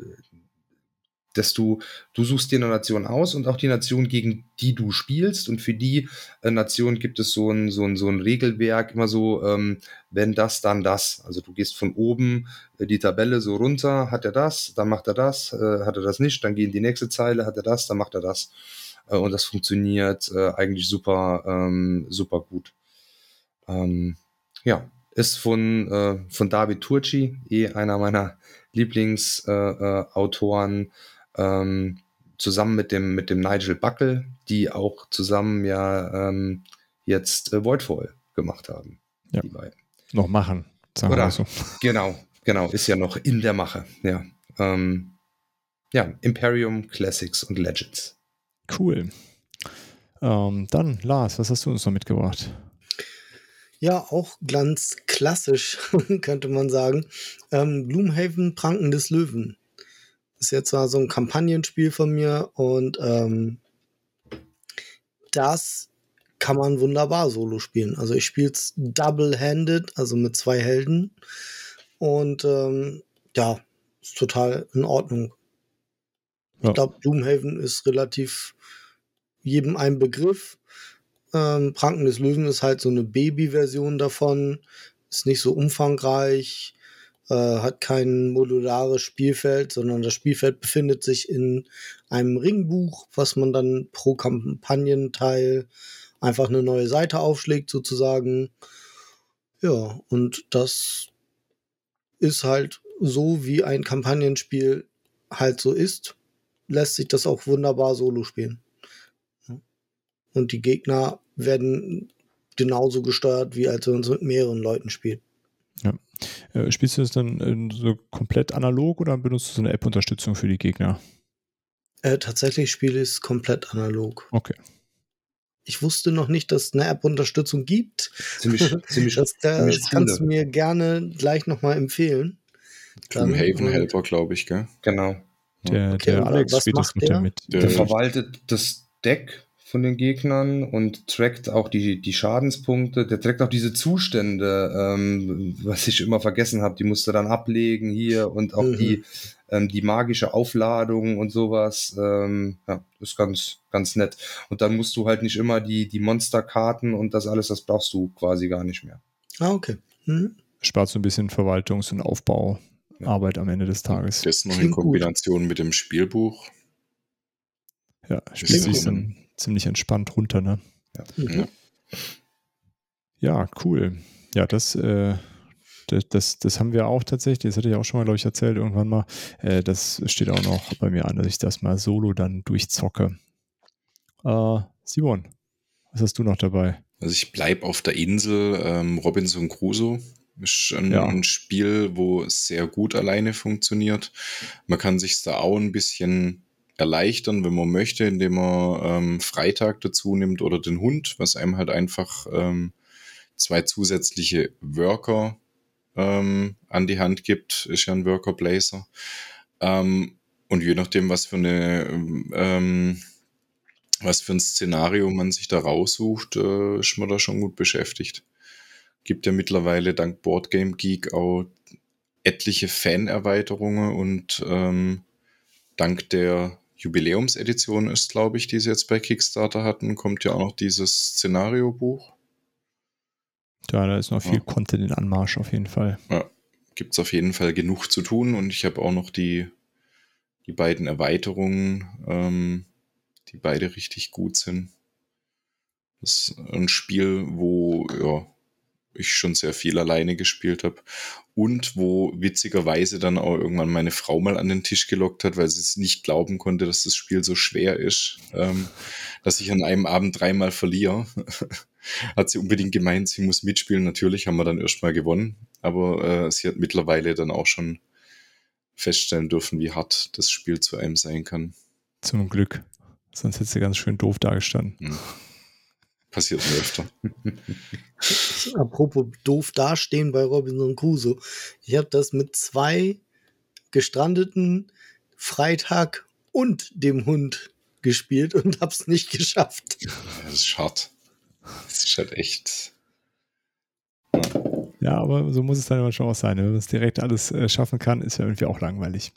dass du, du suchst dir eine Nation aus und auch die Nation, gegen die du spielst. Und für die äh, Nation gibt es so ein, so ein, so ein Regelwerk, immer so, ähm, wenn das, dann das. Also du gehst von oben äh, die Tabelle so runter, hat er das, dann macht er das, äh, hat er das nicht, dann gehen die nächste Zeile, hat er das, dann macht er das. Äh, und das funktioniert äh, eigentlich super, ähm, super gut. Ähm, ja, ist von, äh, von David Turci, eh einer meiner Lieblingsautoren, äh, ähm, zusammen mit dem, mit dem Nigel Buckle, die auch zusammen ja ähm, jetzt äh, Voidfall gemacht haben. Ja. Die beiden. Noch machen, sagen Oder, wir so. [laughs] Genau, genau, ist ja noch in der Mache. Ja, ähm, ja Imperium Classics und Legends. Cool. Ähm, dann, Lars, was hast du uns noch mitgebracht? Ja, auch ganz klassisch, [laughs] könnte man sagen. Ähm, Gloomhaven, Pranken des Löwen. Ist jetzt zwar so ein Kampagnenspiel von mir und ähm, das kann man wunderbar solo spielen. Also ich spiele es double-handed, also mit zwei Helden. Und ähm, ja, ist total in Ordnung. Ja. Ich glaube, Doomhaven ist relativ jedem ein Begriff. Ähm, Pranken des Löwen ist halt so eine Baby-Version davon. Ist nicht so umfangreich, äh, hat kein modulares Spielfeld, sondern das Spielfeld befindet sich in einem Ringbuch, was man dann pro Kampagnenteil einfach eine neue Seite aufschlägt, sozusagen. Ja, und das ist halt so, wie ein Kampagnenspiel halt so ist, lässt sich das auch wunderbar solo spielen. Und die Gegner werden genauso gesteuert, wie als wenn man es mit mehreren Leuten spielt. Äh, spielst du das dann äh, so komplett analog oder benutzt du so eine App-Unterstützung für die Gegner? Äh, tatsächlich spiele ich es komplett analog. Okay. Ich wusste noch nicht, dass es eine App-Unterstützung gibt. Ziemlich, [laughs] ziemlich, Das, das ziemlich kannst du mir gerne gleich nochmal empfehlen. Dann, und- Helper, glaube ich, gell? Genau. Der, Okay, der Alex was spielt das mit der? der mit. Der Der Äh, verwaltet das Deck von den Gegnern und trackt auch die, die Schadenspunkte. Der trackt auch diese Zustände, ähm, was ich immer vergessen habe. Die musste dann ablegen hier und auch Mhm. die, ähm, die magische Aufladung und sowas. Ähm, ja, ist ganz, ganz nett. Und dann musst du halt nicht immer die, die Monsterkarten und das alles, das brauchst du quasi gar nicht mehr. Ah, okay. Mhm. Spart so ein bisschen Verwaltungs- und Aufbauarbeit am Ende des Tages. Das noch in Klingt gut. Kombination mit dem Spielbuch. Ja, spielt sich dann ziemlich entspannt runter, ne? Mhm. Ja. Ja, cool. Ja, das, äh, das, das, das haben wir auch tatsächlich, das hatte ich auch schon mal, glaube ich, erzählt irgendwann mal. Äh, das steht auch noch bei mir an, dass ich das mal solo dann durchzocke. Äh, Simon, was hast du noch dabei? Also ich bleib auf der Insel ähm, Robinson Crusoe. Ist ein, Ja. ein Spiel, wo es sehr gut alleine funktioniert. Man kann sich da auch ein bisschen erleichtern, wenn man möchte, indem man ähm, Freitag dazu nimmt oder den Hund, was einem halt einfach ähm, zwei zusätzliche Worker ähm, an die Hand gibt. Ist ja ein Worker Blazer. Ähm, und je nachdem, was für eine ähm, was für ein Szenario man sich da raussucht, äh, ist man da schon gut beschäftigt. Gibt ja mittlerweile dank Boardgame Geek auch etliche Fan-Erweiterungen und ähm, dank der Jubiläumsedition ist, glaube ich, die sie jetzt bei Kickstarter hatten, kommt ja auch noch dieses Szenariobuch. Ja, da ist noch viel ja. Content in Anmarsch auf jeden Fall. Ja, gibt es auf jeden Fall genug zu tun und ich habe auch noch die, die beiden Erweiterungen, ähm, die beide richtig gut sind. Das ist ein Spiel, wo ja, ich schon sehr viel alleine gespielt habe und wo witzigerweise dann auch irgendwann meine Frau mal an den Tisch gelockt hat, weil sie es nicht glauben konnte, dass das Spiel so schwer ist, ähm, dass ich an einem Abend dreimal verliere. [laughs] hat sie unbedingt gemeint, sie muss mitspielen. Natürlich haben wir dann erstmal gewonnen, aber äh, sie hat mittlerweile dann auch schon feststellen dürfen, wie hart das Spiel zu einem sein kann. Zum Glück. Sonst hätte sie ganz schön doof dargestanden. Mhm. Passiert mir öfter. [laughs] Apropos doof dastehen bei Robinson Crusoe. Ich habe das mit zwei gestrandeten Freitag und dem Hund gespielt und habe es nicht geschafft. Das ist schade. Das ist halt echt. Ja. aber so muss es dann manchmal auch sein. Wenn man es direkt alles äh, schaffen kann, ist ja irgendwie auch langweilig.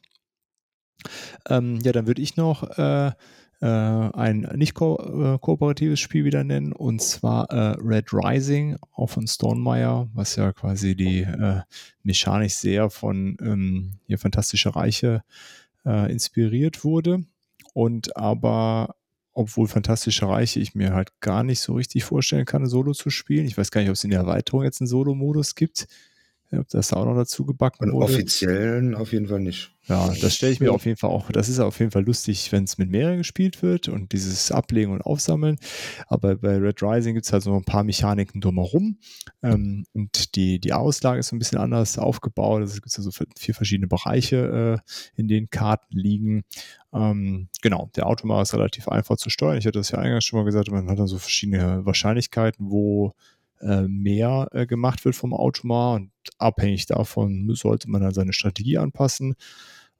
Ähm, ja, dann würde ich noch äh, äh, ein nicht ko äh, kooperatives Spiel wieder nennen, und zwar äh, Red Rising, auch von Stonemeyer, was ja quasi die äh, Mechanik sehr von ähm, hier Fantastische Reiche äh, inspiriert wurde. Und aber obwohl Fantastische Reiche ich mir halt gar nicht so richtig vorstellen kann, Solo zu spielen. Ich weiß gar nicht, ob es in der Erweiterung jetzt einen Solo-Modus gibt. Ob das auch noch dazu gebacken wurde. Offiziellen auf jeden Fall nicht. Ja, das stelle ich mir auf jeden Fall auch, das ist auf jeden Fall lustig, wenn es mit mehreren gespielt wird und dieses Ablegen und Aufsammeln. Aber bei Red Rising gibt es halt so ein paar Mechaniken drumherum. Ähm, und die, die Auslage ist so ein bisschen anders aufgebaut. Also es gibt also vier verschiedene Bereiche, äh, in denen Karten liegen. Ähm, genau, der Automat ist relativ einfach zu steuern. Ich hatte das ja eingangs schon mal gesagt, man hat dann so verschiedene Wahrscheinlichkeiten, wo äh, mehr äh, gemacht wird vom Automat und abhängig davon sollte man dann seine Strategie anpassen.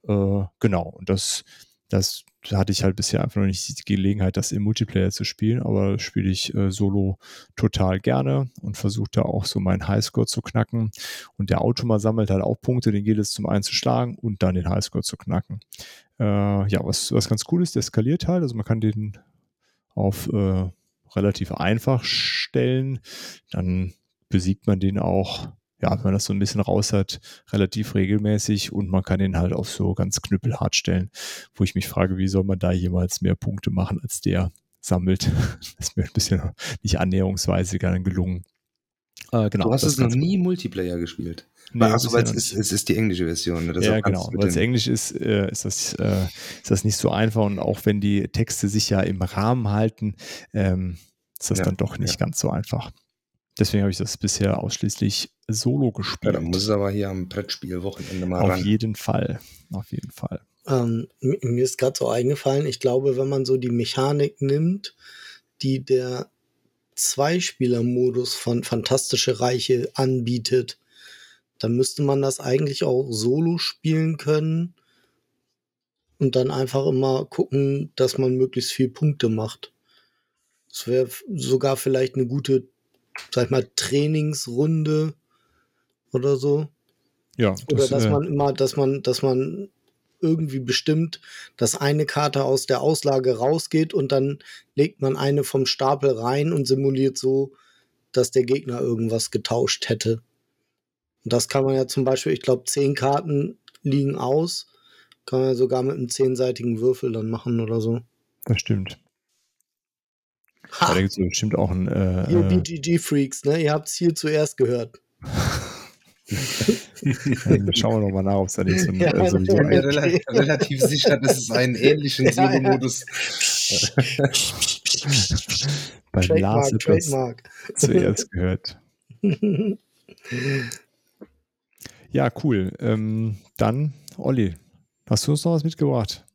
Äh, genau, und das, das hatte ich halt bisher einfach noch nicht die Gelegenheit, das im Multiplayer zu spielen, aber spiele ich solo total gerne und versuche da auch so meinen Highscore zu knacken. Und der Automat sammelt halt auch Punkte, den geht es zum einen zu schlagen und dann den Highscore zu knacken. Ja, was, was ganz cool ist, der skaliert halt, also man kann den auf äh, relativ einfach stellen, dann besiegt man den auch ja, wenn man das so ein bisschen raus hat, relativ regelmäßig und man kann ihn halt auf so ganz knüppelhart stellen, wo ich mich frage, wie soll man da jemals mehr Punkte machen, als der sammelt. Das [laughs] ist mir ein bisschen nicht annäherungsweise gelungen. Äh, genau, du hast es noch nie Multiplayer gespielt. Nee, also, weil es ist, es ist die englische Version. Ne? ja, genau. Weil es Englisch ist, äh, ist, das, äh, ist das nicht so einfach. Und auch wenn die Texte sich ja im Rahmen halten, ähm, ist das ja, dann doch nicht ja. ganz so einfach. Deswegen habe ich das bisher ausschließlich solo gespielt. Ja, dann muss es aber hier am Brettspiel-Wochenende mal Auf ran. jeden Fall. Auf jeden Fall. Ähm, mir ist gerade so eingefallen, ich glaube, wenn man so die Mechanik nimmt, die der Zweispieler-Modus von Fantastische Reiche anbietet, dann müsste man das eigentlich auch solo spielen können und dann einfach immer gucken, dass man möglichst viel Punkte macht. Das wäre sogar vielleicht eine gute sag ich mal, Trainingsrunde oder so. Ja. Das, oder dass äh, man immer, dass man, dass man irgendwie bestimmt, dass eine Karte aus der Auslage rausgeht und dann legt man eine vom Stapel rein und simuliert so, dass der Gegner irgendwas getauscht hätte. Und das kann man ja zum Beispiel, ich glaube, zehn Karten liegen aus. Kann man ja sogar mit einem zehnseitigen Würfel dann machen oder so. Das stimmt. Ha. Da gibt es bestimmt auch ein. Äh, Ihr BGG-Freaks, ne? Ihr habt es hier zuerst gehört. [laughs] ja, schauen wir nochmal nach, ob es da nicht so ein. Ja, äh, ich bin mir relativ, relativ sicher, dass es einen ähnlichen [laughs] ja, Solo-Modus. Bei Lars Trademark. zuerst gehört. [laughs] ja, cool. Ähm, dann, Olli, hast du uns noch was mitgebracht?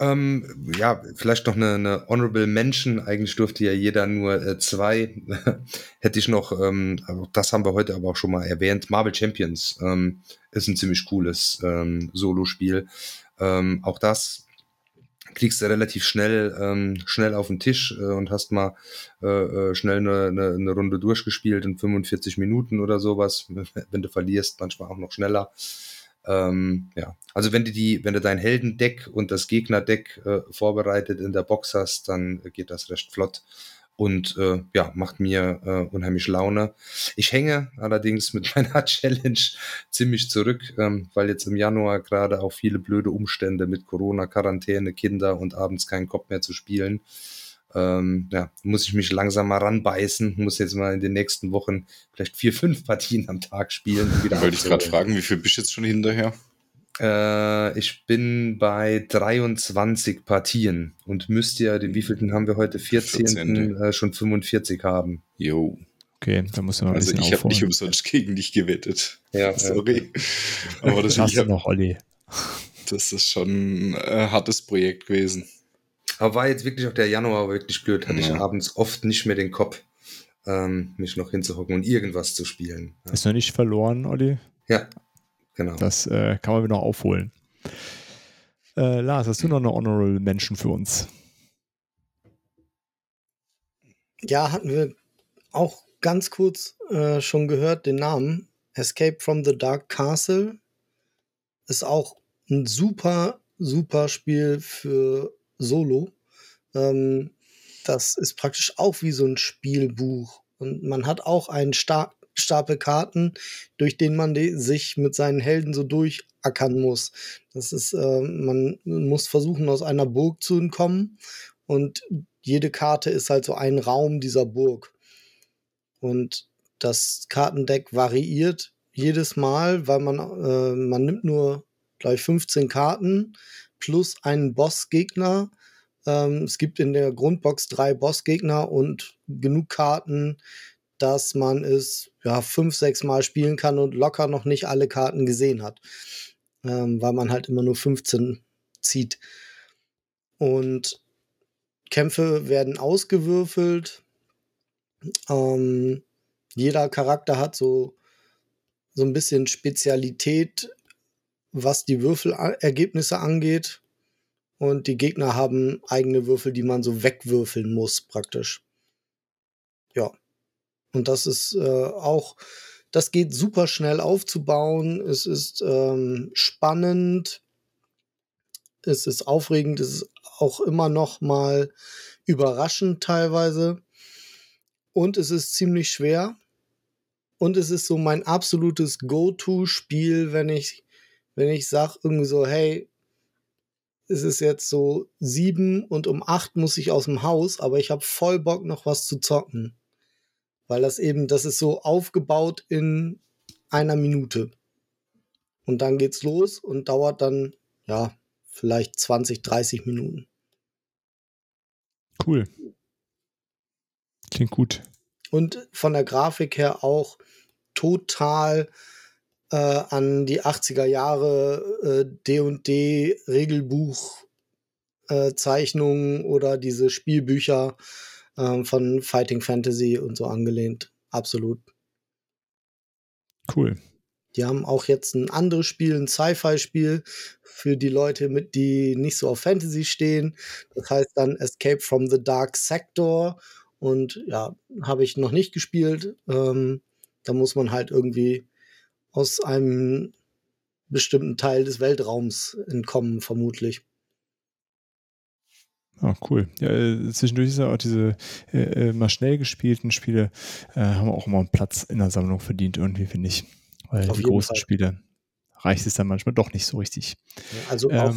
Ähm, ja, vielleicht noch eine, eine Honorable Mention. Eigentlich durfte ja jeder nur äh, zwei. [laughs] Hätte ich noch, ähm, das haben wir heute aber auch schon mal erwähnt. Marvel Champions ähm, ist ein ziemlich cooles ähm, Solo-Spiel. Ähm, auch das kriegst du relativ schnell ähm, schnell auf den Tisch äh, und hast mal äh, äh schnell eine, eine, eine Runde durchgespielt in 45 Minuten oder sowas. [laughs] Wenn du verlierst, manchmal auch noch schneller. Ähm, ja, also wenn du die, wenn du dein Heldendeck und das Gegnerdeck äh, vorbereitet in der Box hast, dann geht das recht flott. Und äh, ja, macht mir äh, unheimlich Laune. Ich hänge allerdings mit [laughs] meiner Challenge ziemlich zurück, ähm, weil jetzt im Januar gerade auch viele blöde Umstände mit Corona, Quarantäne, Kinder und abends keinen Kopf mehr zu spielen. Ähm, ja, muss ich mich langsam mal ranbeißen, muss jetzt mal in den nächsten Wochen vielleicht vier, fünf Partien am Tag spielen. Wollte ich gerade fragen, wie viel bist du jetzt schon hinterher? Äh, ich bin bei 23 Partien und müsste ja, den wievielten haben wir heute? 14. 14. Äh, schon 45 haben. Jo. Okay, da muss man Also ich habe nicht umsonst gegen dich gewettet. Ja, sorry. Ja. Aber das du noch, Olli. Das ist schon ein hartes Projekt gewesen. Aber war jetzt wirklich auch der Januar wirklich blöd. Hatte ja. ich abends oft nicht mehr den Kopf, ähm, mich noch hinzuhocken und irgendwas zu spielen. Ja. Ist noch nicht verloren, Olli? Ja, Genau. Das äh, kann man wieder noch aufholen. Äh, Lars, hast du noch eine Honorable Mention für uns? Ja, hatten wir auch ganz kurz äh, schon gehört, den Namen. Escape from the Dark Castle ist auch ein super, super Spiel für Solo. Ähm, das ist praktisch auch wie so ein Spielbuch. Und man hat auch einen stark, Stapel Karten, durch den man sich mit seinen Helden so durchackern muss. Das ist, äh, man muss versuchen, aus einer Burg zu entkommen und jede Karte ist halt so ein Raum dieser Burg. Und das Kartendeck variiert jedes Mal, weil man, äh, man nimmt nur gleich 15 Karten plus einen Bossgegner. Ähm, es gibt in der Grundbox drei Bossgegner und genug Karten, dass man es ja fünf, sechs Mal spielen kann und locker noch nicht alle Karten gesehen hat. Ähm, weil man halt immer nur 15 zieht. Und Kämpfe werden ausgewürfelt. Ähm, jeder Charakter hat so, so ein bisschen Spezialität, was die Würfelergebnisse angeht. Und die Gegner haben eigene Würfel, die man so wegwürfeln muss, praktisch. Ja. Und das ist äh, auch, das geht super schnell aufzubauen. Es ist ähm, spannend. Es ist aufregend. Es ist auch immer noch mal überraschend teilweise. Und es ist ziemlich schwer. Und es ist so mein absolutes Go-To-Spiel, wenn ich, wenn ich sage irgendwie so, hey, es ist jetzt so sieben und um acht muss ich aus dem Haus, aber ich habe voll Bock noch was zu zocken weil das eben, das ist so aufgebaut in einer Minute. Und dann geht's los und dauert dann, ja, vielleicht 20, 30 Minuten. Cool. Klingt gut. Und von der Grafik her auch total äh, an die 80er Jahre D&D äh, Regelbuch äh, Zeichnungen oder diese Spielbücher ähm, von Fighting Fantasy und so angelehnt. Absolut. Cool. Die haben auch jetzt ein anderes Spiel, ein Sci-Fi-Spiel für die Leute, mit die nicht so auf Fantasy stehen. Das heißt dann Escape from the Dark Sector. Und ja, habe ich noch nicht gespielt. Ähm, da muss man halt irgendwie aus einem bestimmten Teil des Weltraums entkommen, vermutlich. Ah, cool. Ja, äh, zwischendurch ist ja auch diese äh, äh, mal schnell gespielten Spiele äh, haben auch immer einen Platz in der Sammlung verdient, irgendwie, finde ich. Weil Auf die großen Fall. Spiele reicht es dann manchmal doch nicht so richtig. Also ähm, auch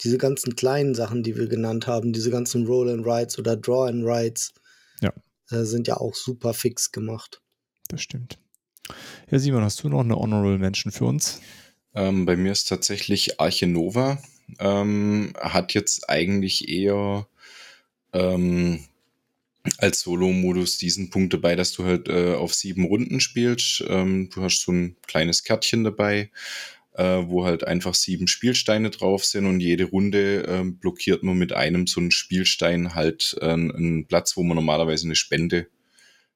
diese ganzen kleinen Sachen, die wir genannt haben, diese ganzen Roll and Rides oder Draw and Rides, ja. Äh, sind ja auch super fix gemacht. Das stimmt. Ja, Simon, hast du noch eine Honorable Mention für uns? Ähm, bei mir ist tatsächlich Arche Nova ähm, hat jetzt eigentlich eher ähm, als Solo-Modus diesen Punkt dabei, dass du halt äh, auf sieben Runden spielst. Ähm, du hast so ein kleines Kärtchen dabei, äh, wo halt einfach sieben Spielsteine drauf sind und jede Runde äh, blockiert man mit einem so einen Spielstein halt äh, einen Platz, wo man normalerweise eine Spende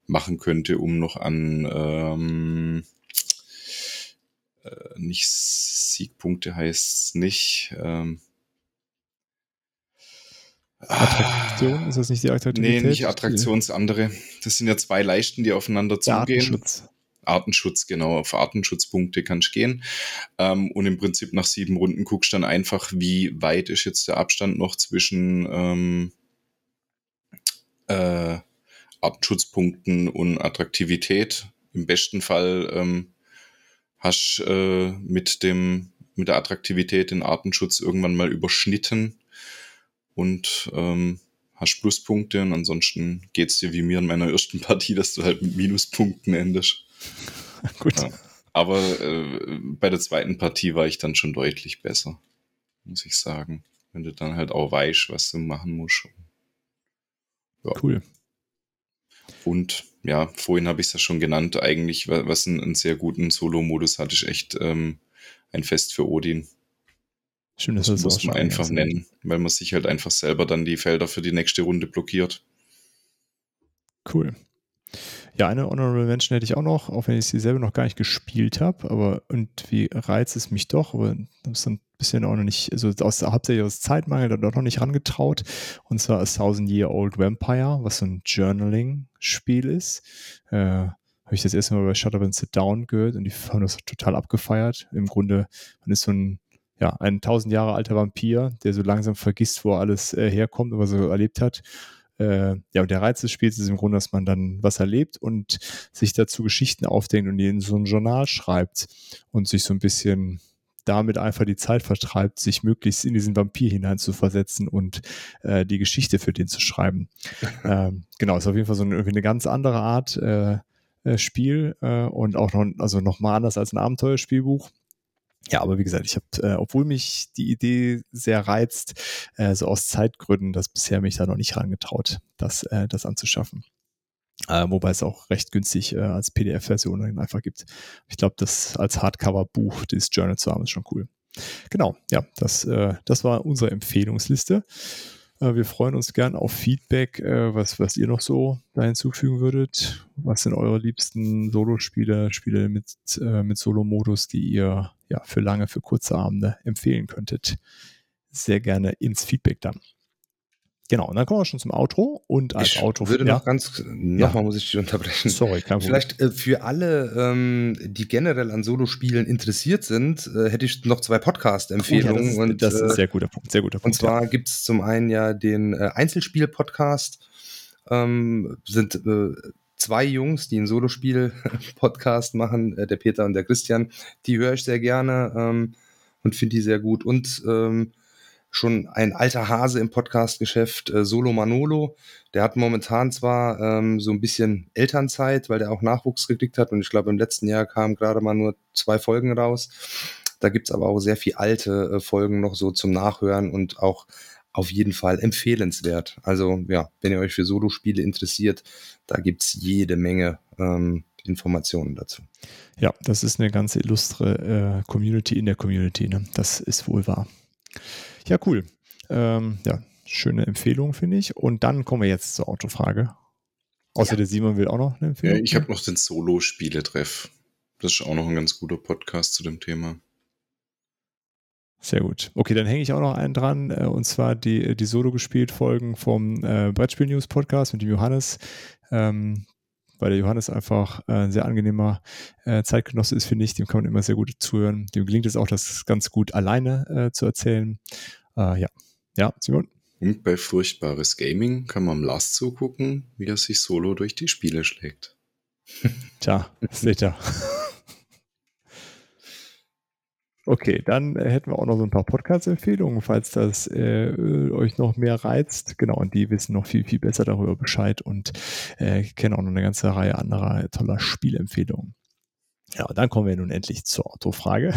machen könnte, um noch an ähm, äh, nicht Siegpunkte heißt es nicht. Ähm, Attraktion, ist das nicht die Attraktivität? Nee, nicht Attraktion, das andere. Das sind ja zwei Leisten, die aufeinander zugehen. Artenschutz. Artenschutz, genau. Auf Artenschutzpunkte kannst du gehen. Ähm, und im Prinzip nach sieben Runden guckst du dann einfach, wie weit ist jetzt der Abstand noch zwischen ähm, äh, Artenschutzpunkten und Attraktivität. Im besten Fall ähm, hast äh, mit dem mit der Attraktivität den Artenschutz irgendwann mal überschnitten und ähm, hast Pluspunkte und ansonsten geht es dir wie mir in meiner ersten [laughs] Partie, dass du halt mit Minuspunkten endest. [laughs] Gut. Ja. Aber äh, bei der zweiten Partie war ich dann schon deutlich besser, muss ich sagen. Wenn du dann halt auch weißt, was du machen musst. Ja. Cool. Und ja, vorhin habe ich es ja schon genannt, eigentlich, was einen, einen sehr guten Solo-Modus hatte, ist echt ähm, ein Fest für Odin. Schön, dass das, muss man einfach nennen, weil man sich halt einfach selber dann die Felder für die nächste Runde blockiert. Cool. Ja, eine Honorable Mention hätte ich auch noch, auch wenn ich sie selber noch gar nicht gespielt habe, aber irgendwie reizt es mich doch, aber das ist ein bisschen auch noch nicht, also aus, hauptsächlich aus Zeitmangel, da doch noch nicht rangetraut. Und zwar A Thousand Year Old Vampire, was so ein Journaling-Spiel ist. Äh, habe ich das erste Mal bei Shut Up and Sit Down gehört und die haben das total abgefeiert. Im Grunde, man ist so ein ja, ein tausend Jahre alter Vampir, der so langsam vergisst, wo alles äh, herkommt und was er erlebt hat. Äh, ja, und der Reiz des Spiels ist im Grunde, dass man dann was erlebt und sich dazu Geschichten aufdenkt und die in so ein Journal schreibt und sich so ein bisschen damit einfach die Zeit vertreibt, sich möglichst in diesen Vampir hineinzuversetzen und äh, die Geschichte für den zu schreiben. [laughs] ähm, genau, ist auf jeden Fall so eine, irgendwie eine ganz andere Art äh, äh Spiel äh, und auch noch, also noch mal anders als ein Abenteuerspielbuch. Ja, aber wie gesagt, ich habe, äh, obwohl mich die Idee sehr reizt, äh, so aus Zeitgründen, das bisher mich da noch nicht herangetraut, das, äh, das anzuschaffen. Äh, wobei es auch recht günstig äh, als PDF-Version einfach gibt. Ich glaube, das als Hardcover-Buch, dieses Journal zu haben, ist schon cool. Genau, ja, das, äh, das war unsere Empfehlungsliste. Äh, wir freuen uns gern auf Feedback, äh, was, was ihr noch so da hinzufügen würdet. Was sind eure liebsten Solospiele, Spiele mit, äh, mit Solo-Modus, die ihr ja für lange, für kurze Abende empfehlen könntet? Sehr gerne ins Feedback dann. Genau, und dann kommen wir schon zum Outro und als ich Outro. würde noch ganz, nochmal ja. muss ich dich unterbrechen. Sorry, kein Problem. Vielleicht äh, für alle, ähm, die generell an Solospielen interessiert sind, äh, hätte ich noch zwei Podcast-Empfehlungen. Oh, ja, das, ist, das ist ein äh, sehr guter Punkt, sehr guter Punkt. Und zwar ja. gibt es zum einen ja den äh, Einzelspiel-Podcast, ähm, sind äh, zwei Jungs, die einen Solospiel-Podcast [laughs] machen, äh, der Peter und der Christian. Die höre ich sehr gerne ähm, und finde die sehr gut. Und ähm, schon ein alter Hase im Podcast-Geschäft, äh, Solo Manolo. Der hat momentan zwar ähm, so ein bisschen Elternzeit, weil der auch Nachwuchs gekriegt hat und ich glaube im letzten Jahr kamen gerade mal nur zwei Folgen raus. Da gibt's aber auch sehr viel alte äh, Folgen noch so zum Nachhören und auch auf jeden Fall empfehlenswert. Also ja, wenn ihr euch für Solo-Spiele interessiert, da gibt's jede Menge ähm, Informationen dazu. Ja, das ist eine ganz illustre äh, Community in der Community. Ne? Das ist wohl wahr. Ja, cool. Ähm, ja, schöne Empfehlung, finde ich. Und dann kommen wir jetzt zur Autofrage. Außer ja. der Simon will auch noch eine Empfehlung. ich habe noch den Solo-Spieletreff. Das ist auch noch ein ganz guter Podcast zu dem Thema. Sehr gut. Okay, dann hänge ich auch noch einen dran, äh, und zwar die, die Solo gespielt Folgen vom äh, Brettspiel News Podcast mit dem Johannes. Ähm, weil der Johannes einfach äh, ein sehr angenehmer äh, Zeitgenosse ist, finde ich. Dem kann man immer sehr gut zuhören. Dem gelingt es auch, das ganz gut alleine äh, zu erzählen. Äh, ja. Ja, Simon? Und bei Furchtbares Gaming kann man Lars zugucken, wie er sich solo durch die Spiele schlägt. [laughs] Tja, seht ihr. Okay, dann äh, hätten wir auch noch so ein paar Podcast-Empfehlungen, falls das äh, euch noch mehr reizt. Genau, und die wissen noch viel, viel besser darüber Bescheid und äh, kennen auch noch eine ganze Reihe anderer toller Spielempfehlungen. Ja, und dann kommen wir nun endlich zur Autofrage.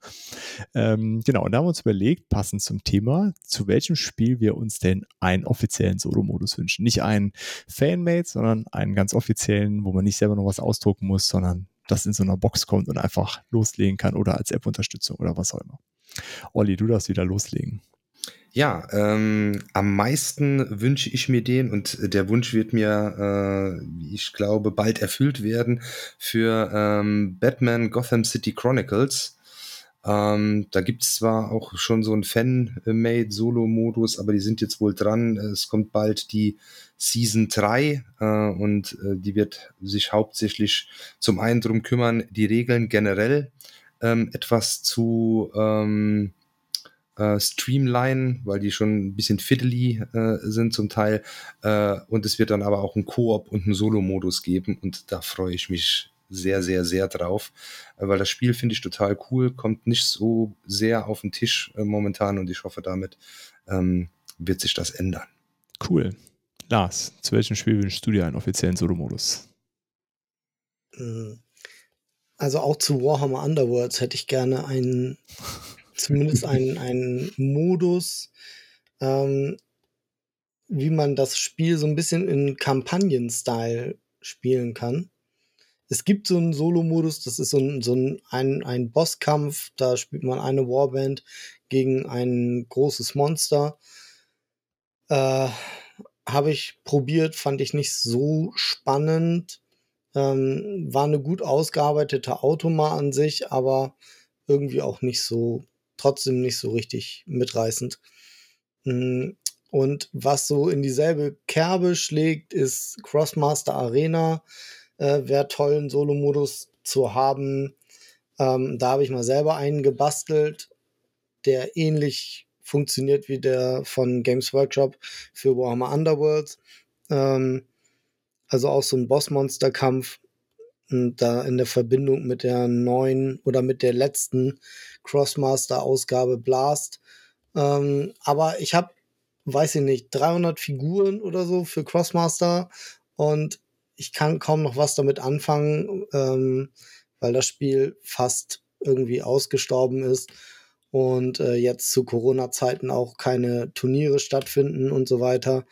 [laughs] ähm, genau, und da haben wir uns überlegt, passend zum Thema, zu welchem Spiel wir uns denn einen offiziellen Solo-Modus wünschen. Nicht einen Fanmade, sondern einen ganz offiziellen, wo man nicht selber noch was ausdrucken muss, sondern das in so einer Box kommt und einfach loslegen kann oder als App-Unterstützung oder was auch immer. Olli, du darfst wieder loslegen. Ja, ähm, am meisten wünsche ich mir den und der Wunsch wird mir, äh, ich glaube, bald erfüllt werden für ähm, Batman Gotham City Chronicles. Ähm, da gibt es zwar auch schon so einen Fan-Made-Solo-Modus, aber die sind jetzt wohl dran. Es kommt bald die Season 3 äh, und äh, die wird sich hauptsächlich zum einen darum kümmern, die Regeln generell ähm, etwas zu, ähm, äh, streamline, weil die schon ein bisschen fiddly äh, sind zum Teil. Äh, und es wird dann aber auch einen Koop und einen Solo-Modus geben und da freue ich mich sehr, sehr, sehr drauf, äh, weil das Spiel finde ich total cool, kommt nicht so sehr auf den Tisch äh, momentan und ich hoffe, damit ähm, wird sich das ändern. Cool. Lars, zu welchem Spiel wünschst du dir einen offiziellen Solo-Modus? Mhm. Also auch zu Warhammer Underworlds hätte ich gerne einen, [laughs] zumindest einen, einen Modus, ähm, wie man das Spiel so ein bisschen in Kampagnen-Style spielen kann. Es gibt so einen Solo-Modus, das ist so ein, so ein, ein, ein Bosskampf, da spielt man eine Warband gegen ein großes Monster. Äh, Habe ich probiert, fand ich nicht so spannend. Ähm, war eine gut ausgearbeitete Automa an sich, aber irgendwie auch nicht so, trotzdem nicht so richtig mitreißend. Mm, und was so in dieselbe Kerbe schlägt, ist Crossmaster Arena. Äh, Wäre toll, einen Solo-Modus zu haben. Ähm, da habe ich mal selber einen gebastelt, der ähnlich funktioniert wie der von Games Workshop für Warhammer Underworlds. Ähm, also auch so ein Bossmonsterkampf. Und da in der Verbindung mit der neuen oder mit der letzten Crossmaster-Ausgabe Blast. Ähm, aber ich habe, weiß ich nicht, 300 Figuren oder so für Crossmaster und ich kann kaum noch was damit anfangen, ähm, weil das Spiel fast irgendwie ausgestorben ist und äh, jetzt zu Corona-Zeiten auch keine Turniere stattfinden und so weiter.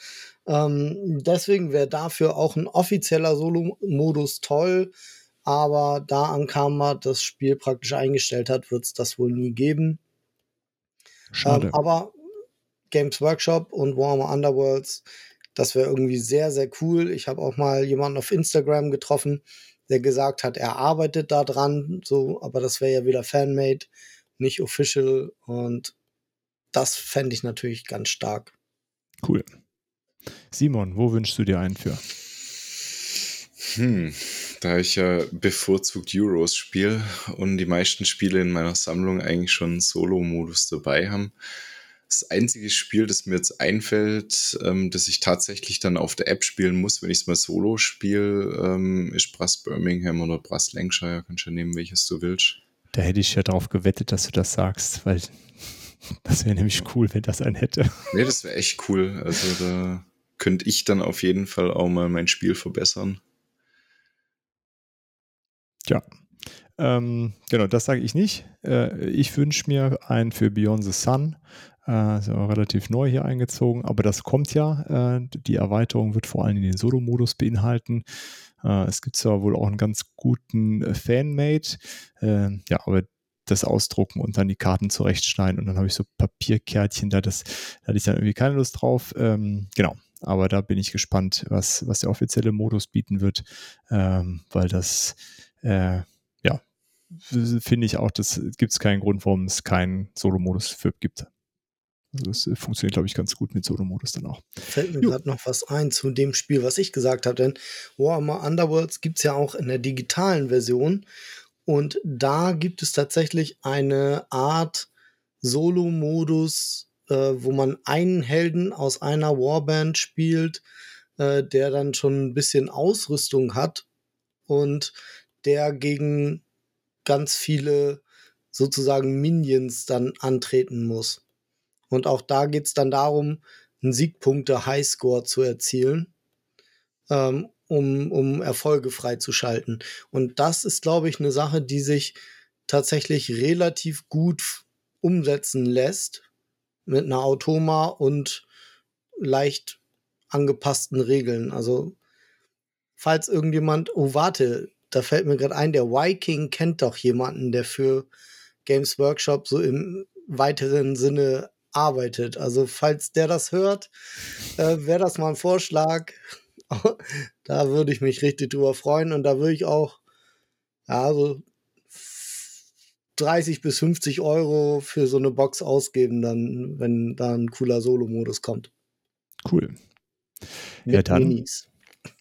Ähm, deswegen wäre dafür auch ein offizieller Solo-Modus toll. Aber da Ankama das Spiel praktisch eingestellt hat, wird es das wohl nie geben. Schade. Ähm, aber Games Workshop und Warhammer Underworlds, das wäre irgendwie sehr, sehr cool. Ich habe auch mal jemanden auf Instagram getroffen, der gesagt hat, er arbeitet da dran, so, aber das wäre ja wieder Fanmade, nicht official und das fände ich natürlich ganz stark. Cool. Simon, wo wünschst du dir einen für? Hm, da ich ja bevorzugt Euros spiele und die meisten Spiele in meiner Sammlung eigentlich schon Solo-Modus dabei haben. Das einzige Spiel, das mir jetzt einfällt, ähm, das ich tatsächlich dann auf der App spielen muss, wenn ich es mal solo spiele, ähm, ist Brass Birmingham oder Brass Lancashire. Kannst du ja nehmen, welches du willst. Da hätte ich ja darauf gewettet, dass du das sagst, weil [laughs] das wäre nämlich cool, wenn das einen hätte. Nee, das wäre echt cool. Also da könnte ich dann auf jeden Fall auch mal mein Spiel verbessern. Ja. Ähm, genau, das sage ich nicht. Äh, ich wünsche mir einen für Beyond the Sun. Äh, ist ja relativ neu hier eingezogen, aber das kommt ja. Äh, die Erweiterung wird vor allem den Solo-Modus beinhalten. Äh, es gibt zwar wohl auch einen ganz guten äh, Fanmade, äh, ja, aber das ausdrucken und dann die Karten zurechtschneiden und dann habe ich so Papierkärtchen da, das da hatte ich dann irgendwie keine Lust drauf. Ähm, genau, aber da bin ich gespannt, was, was der offizielle Modus bieten wird, ähm, weil das, äh, finde ich auch, das gibt es keinen Grund, warum es keinen Solo-Modus für gibt. Also das äh, funktioniert, glaube ich, ganz gut mit Solo-Modus dann auch. Fällt mir gerade noch was ein zu dem Spiel, was ich gesagt habe, denn Warhammer Underworlds gibt es ja auch in der digitalen Version und da gibt es tatsächlich eine Art Solo-Modus, äh, wo man einen Helden aus einer Warband spielt, äh, der dann schon ein bisschen Ausrüstung hat und der gegen ganz viele sozusagen Minions dann antreten muss. Und auch da geht es dann darum, einen Siegpunkte-Highscore zu erzielen, ähm, um, um Erfolge freizuschalten. Und das ist, glaube ich, eine Sache, die sich tatsächlich relativ gut umsetzen lässt mit einer Automa und leicht angepassten Regeln. Also, falls irgendjemand, oh, warte, da fällt mir gerade ein, der Viking kennt doch jemanden, der für Games Workshop so im weiteren Sinne arbeitet. Also, falls der das hört, äh, wäre das mal ein Vorschlag. [laughs] da würde ich mich richtig drüber freuen und da würde ich auch, ja, so 30 bis 50 Euro für so eine Box ausgeben, dann, wenn da ein cooler Solo-Modus kommt. Cool. Mit ja, dann, Minis.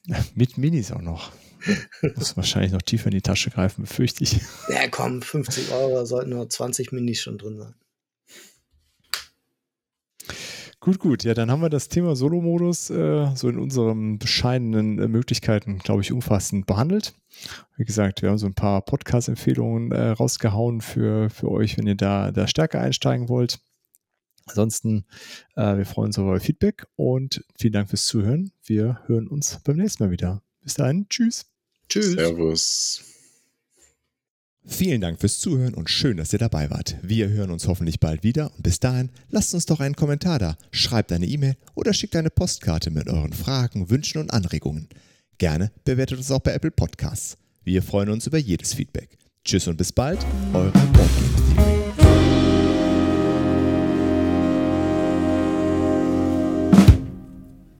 [laughs] Mit Minis auch noch. Muss wahrscheinlich noch tiefer in die Tasche greifen, befürchte ich. Ja, komm, 50 Euro sollten nur 20 Minis schon drin sein. Gut, gut. Ja, dann haben wir das Thema Solo-Modus äh, so in unseren bescheidenen äh, Möglichkeiten, glaube ich, umfassend behandelt. Wie gesagt, wir haben so ein paar Podcast-Empfehlungen äh, rausgehauen für, für euch, wenn ihr da, da stärker einsteigen wollt. Ansonsten, äh, wir freuen uns auf euer Feedback und vielen Dank fürs Zuhören. Wir hören uns beim nächsten Mal wieder. Bis dahin, tschüss. Tschüss. Servus. Vielen Dank fürs Zuhören und schön, dass ihr dabei wart. Wir hören uns hoffentlich bald wieder und bis dahin lasst uns doch einen Kommentar da, schreibt eine E-Mail oder schickt eine Postkarte mit euren Fragen, Wünschen und Anregungen. Gerne bewertet uns auch bei Apple Podcasts. Wir freuen uns über jedes Feedback. Tschüss und bis bald, eure Boardgame Theory.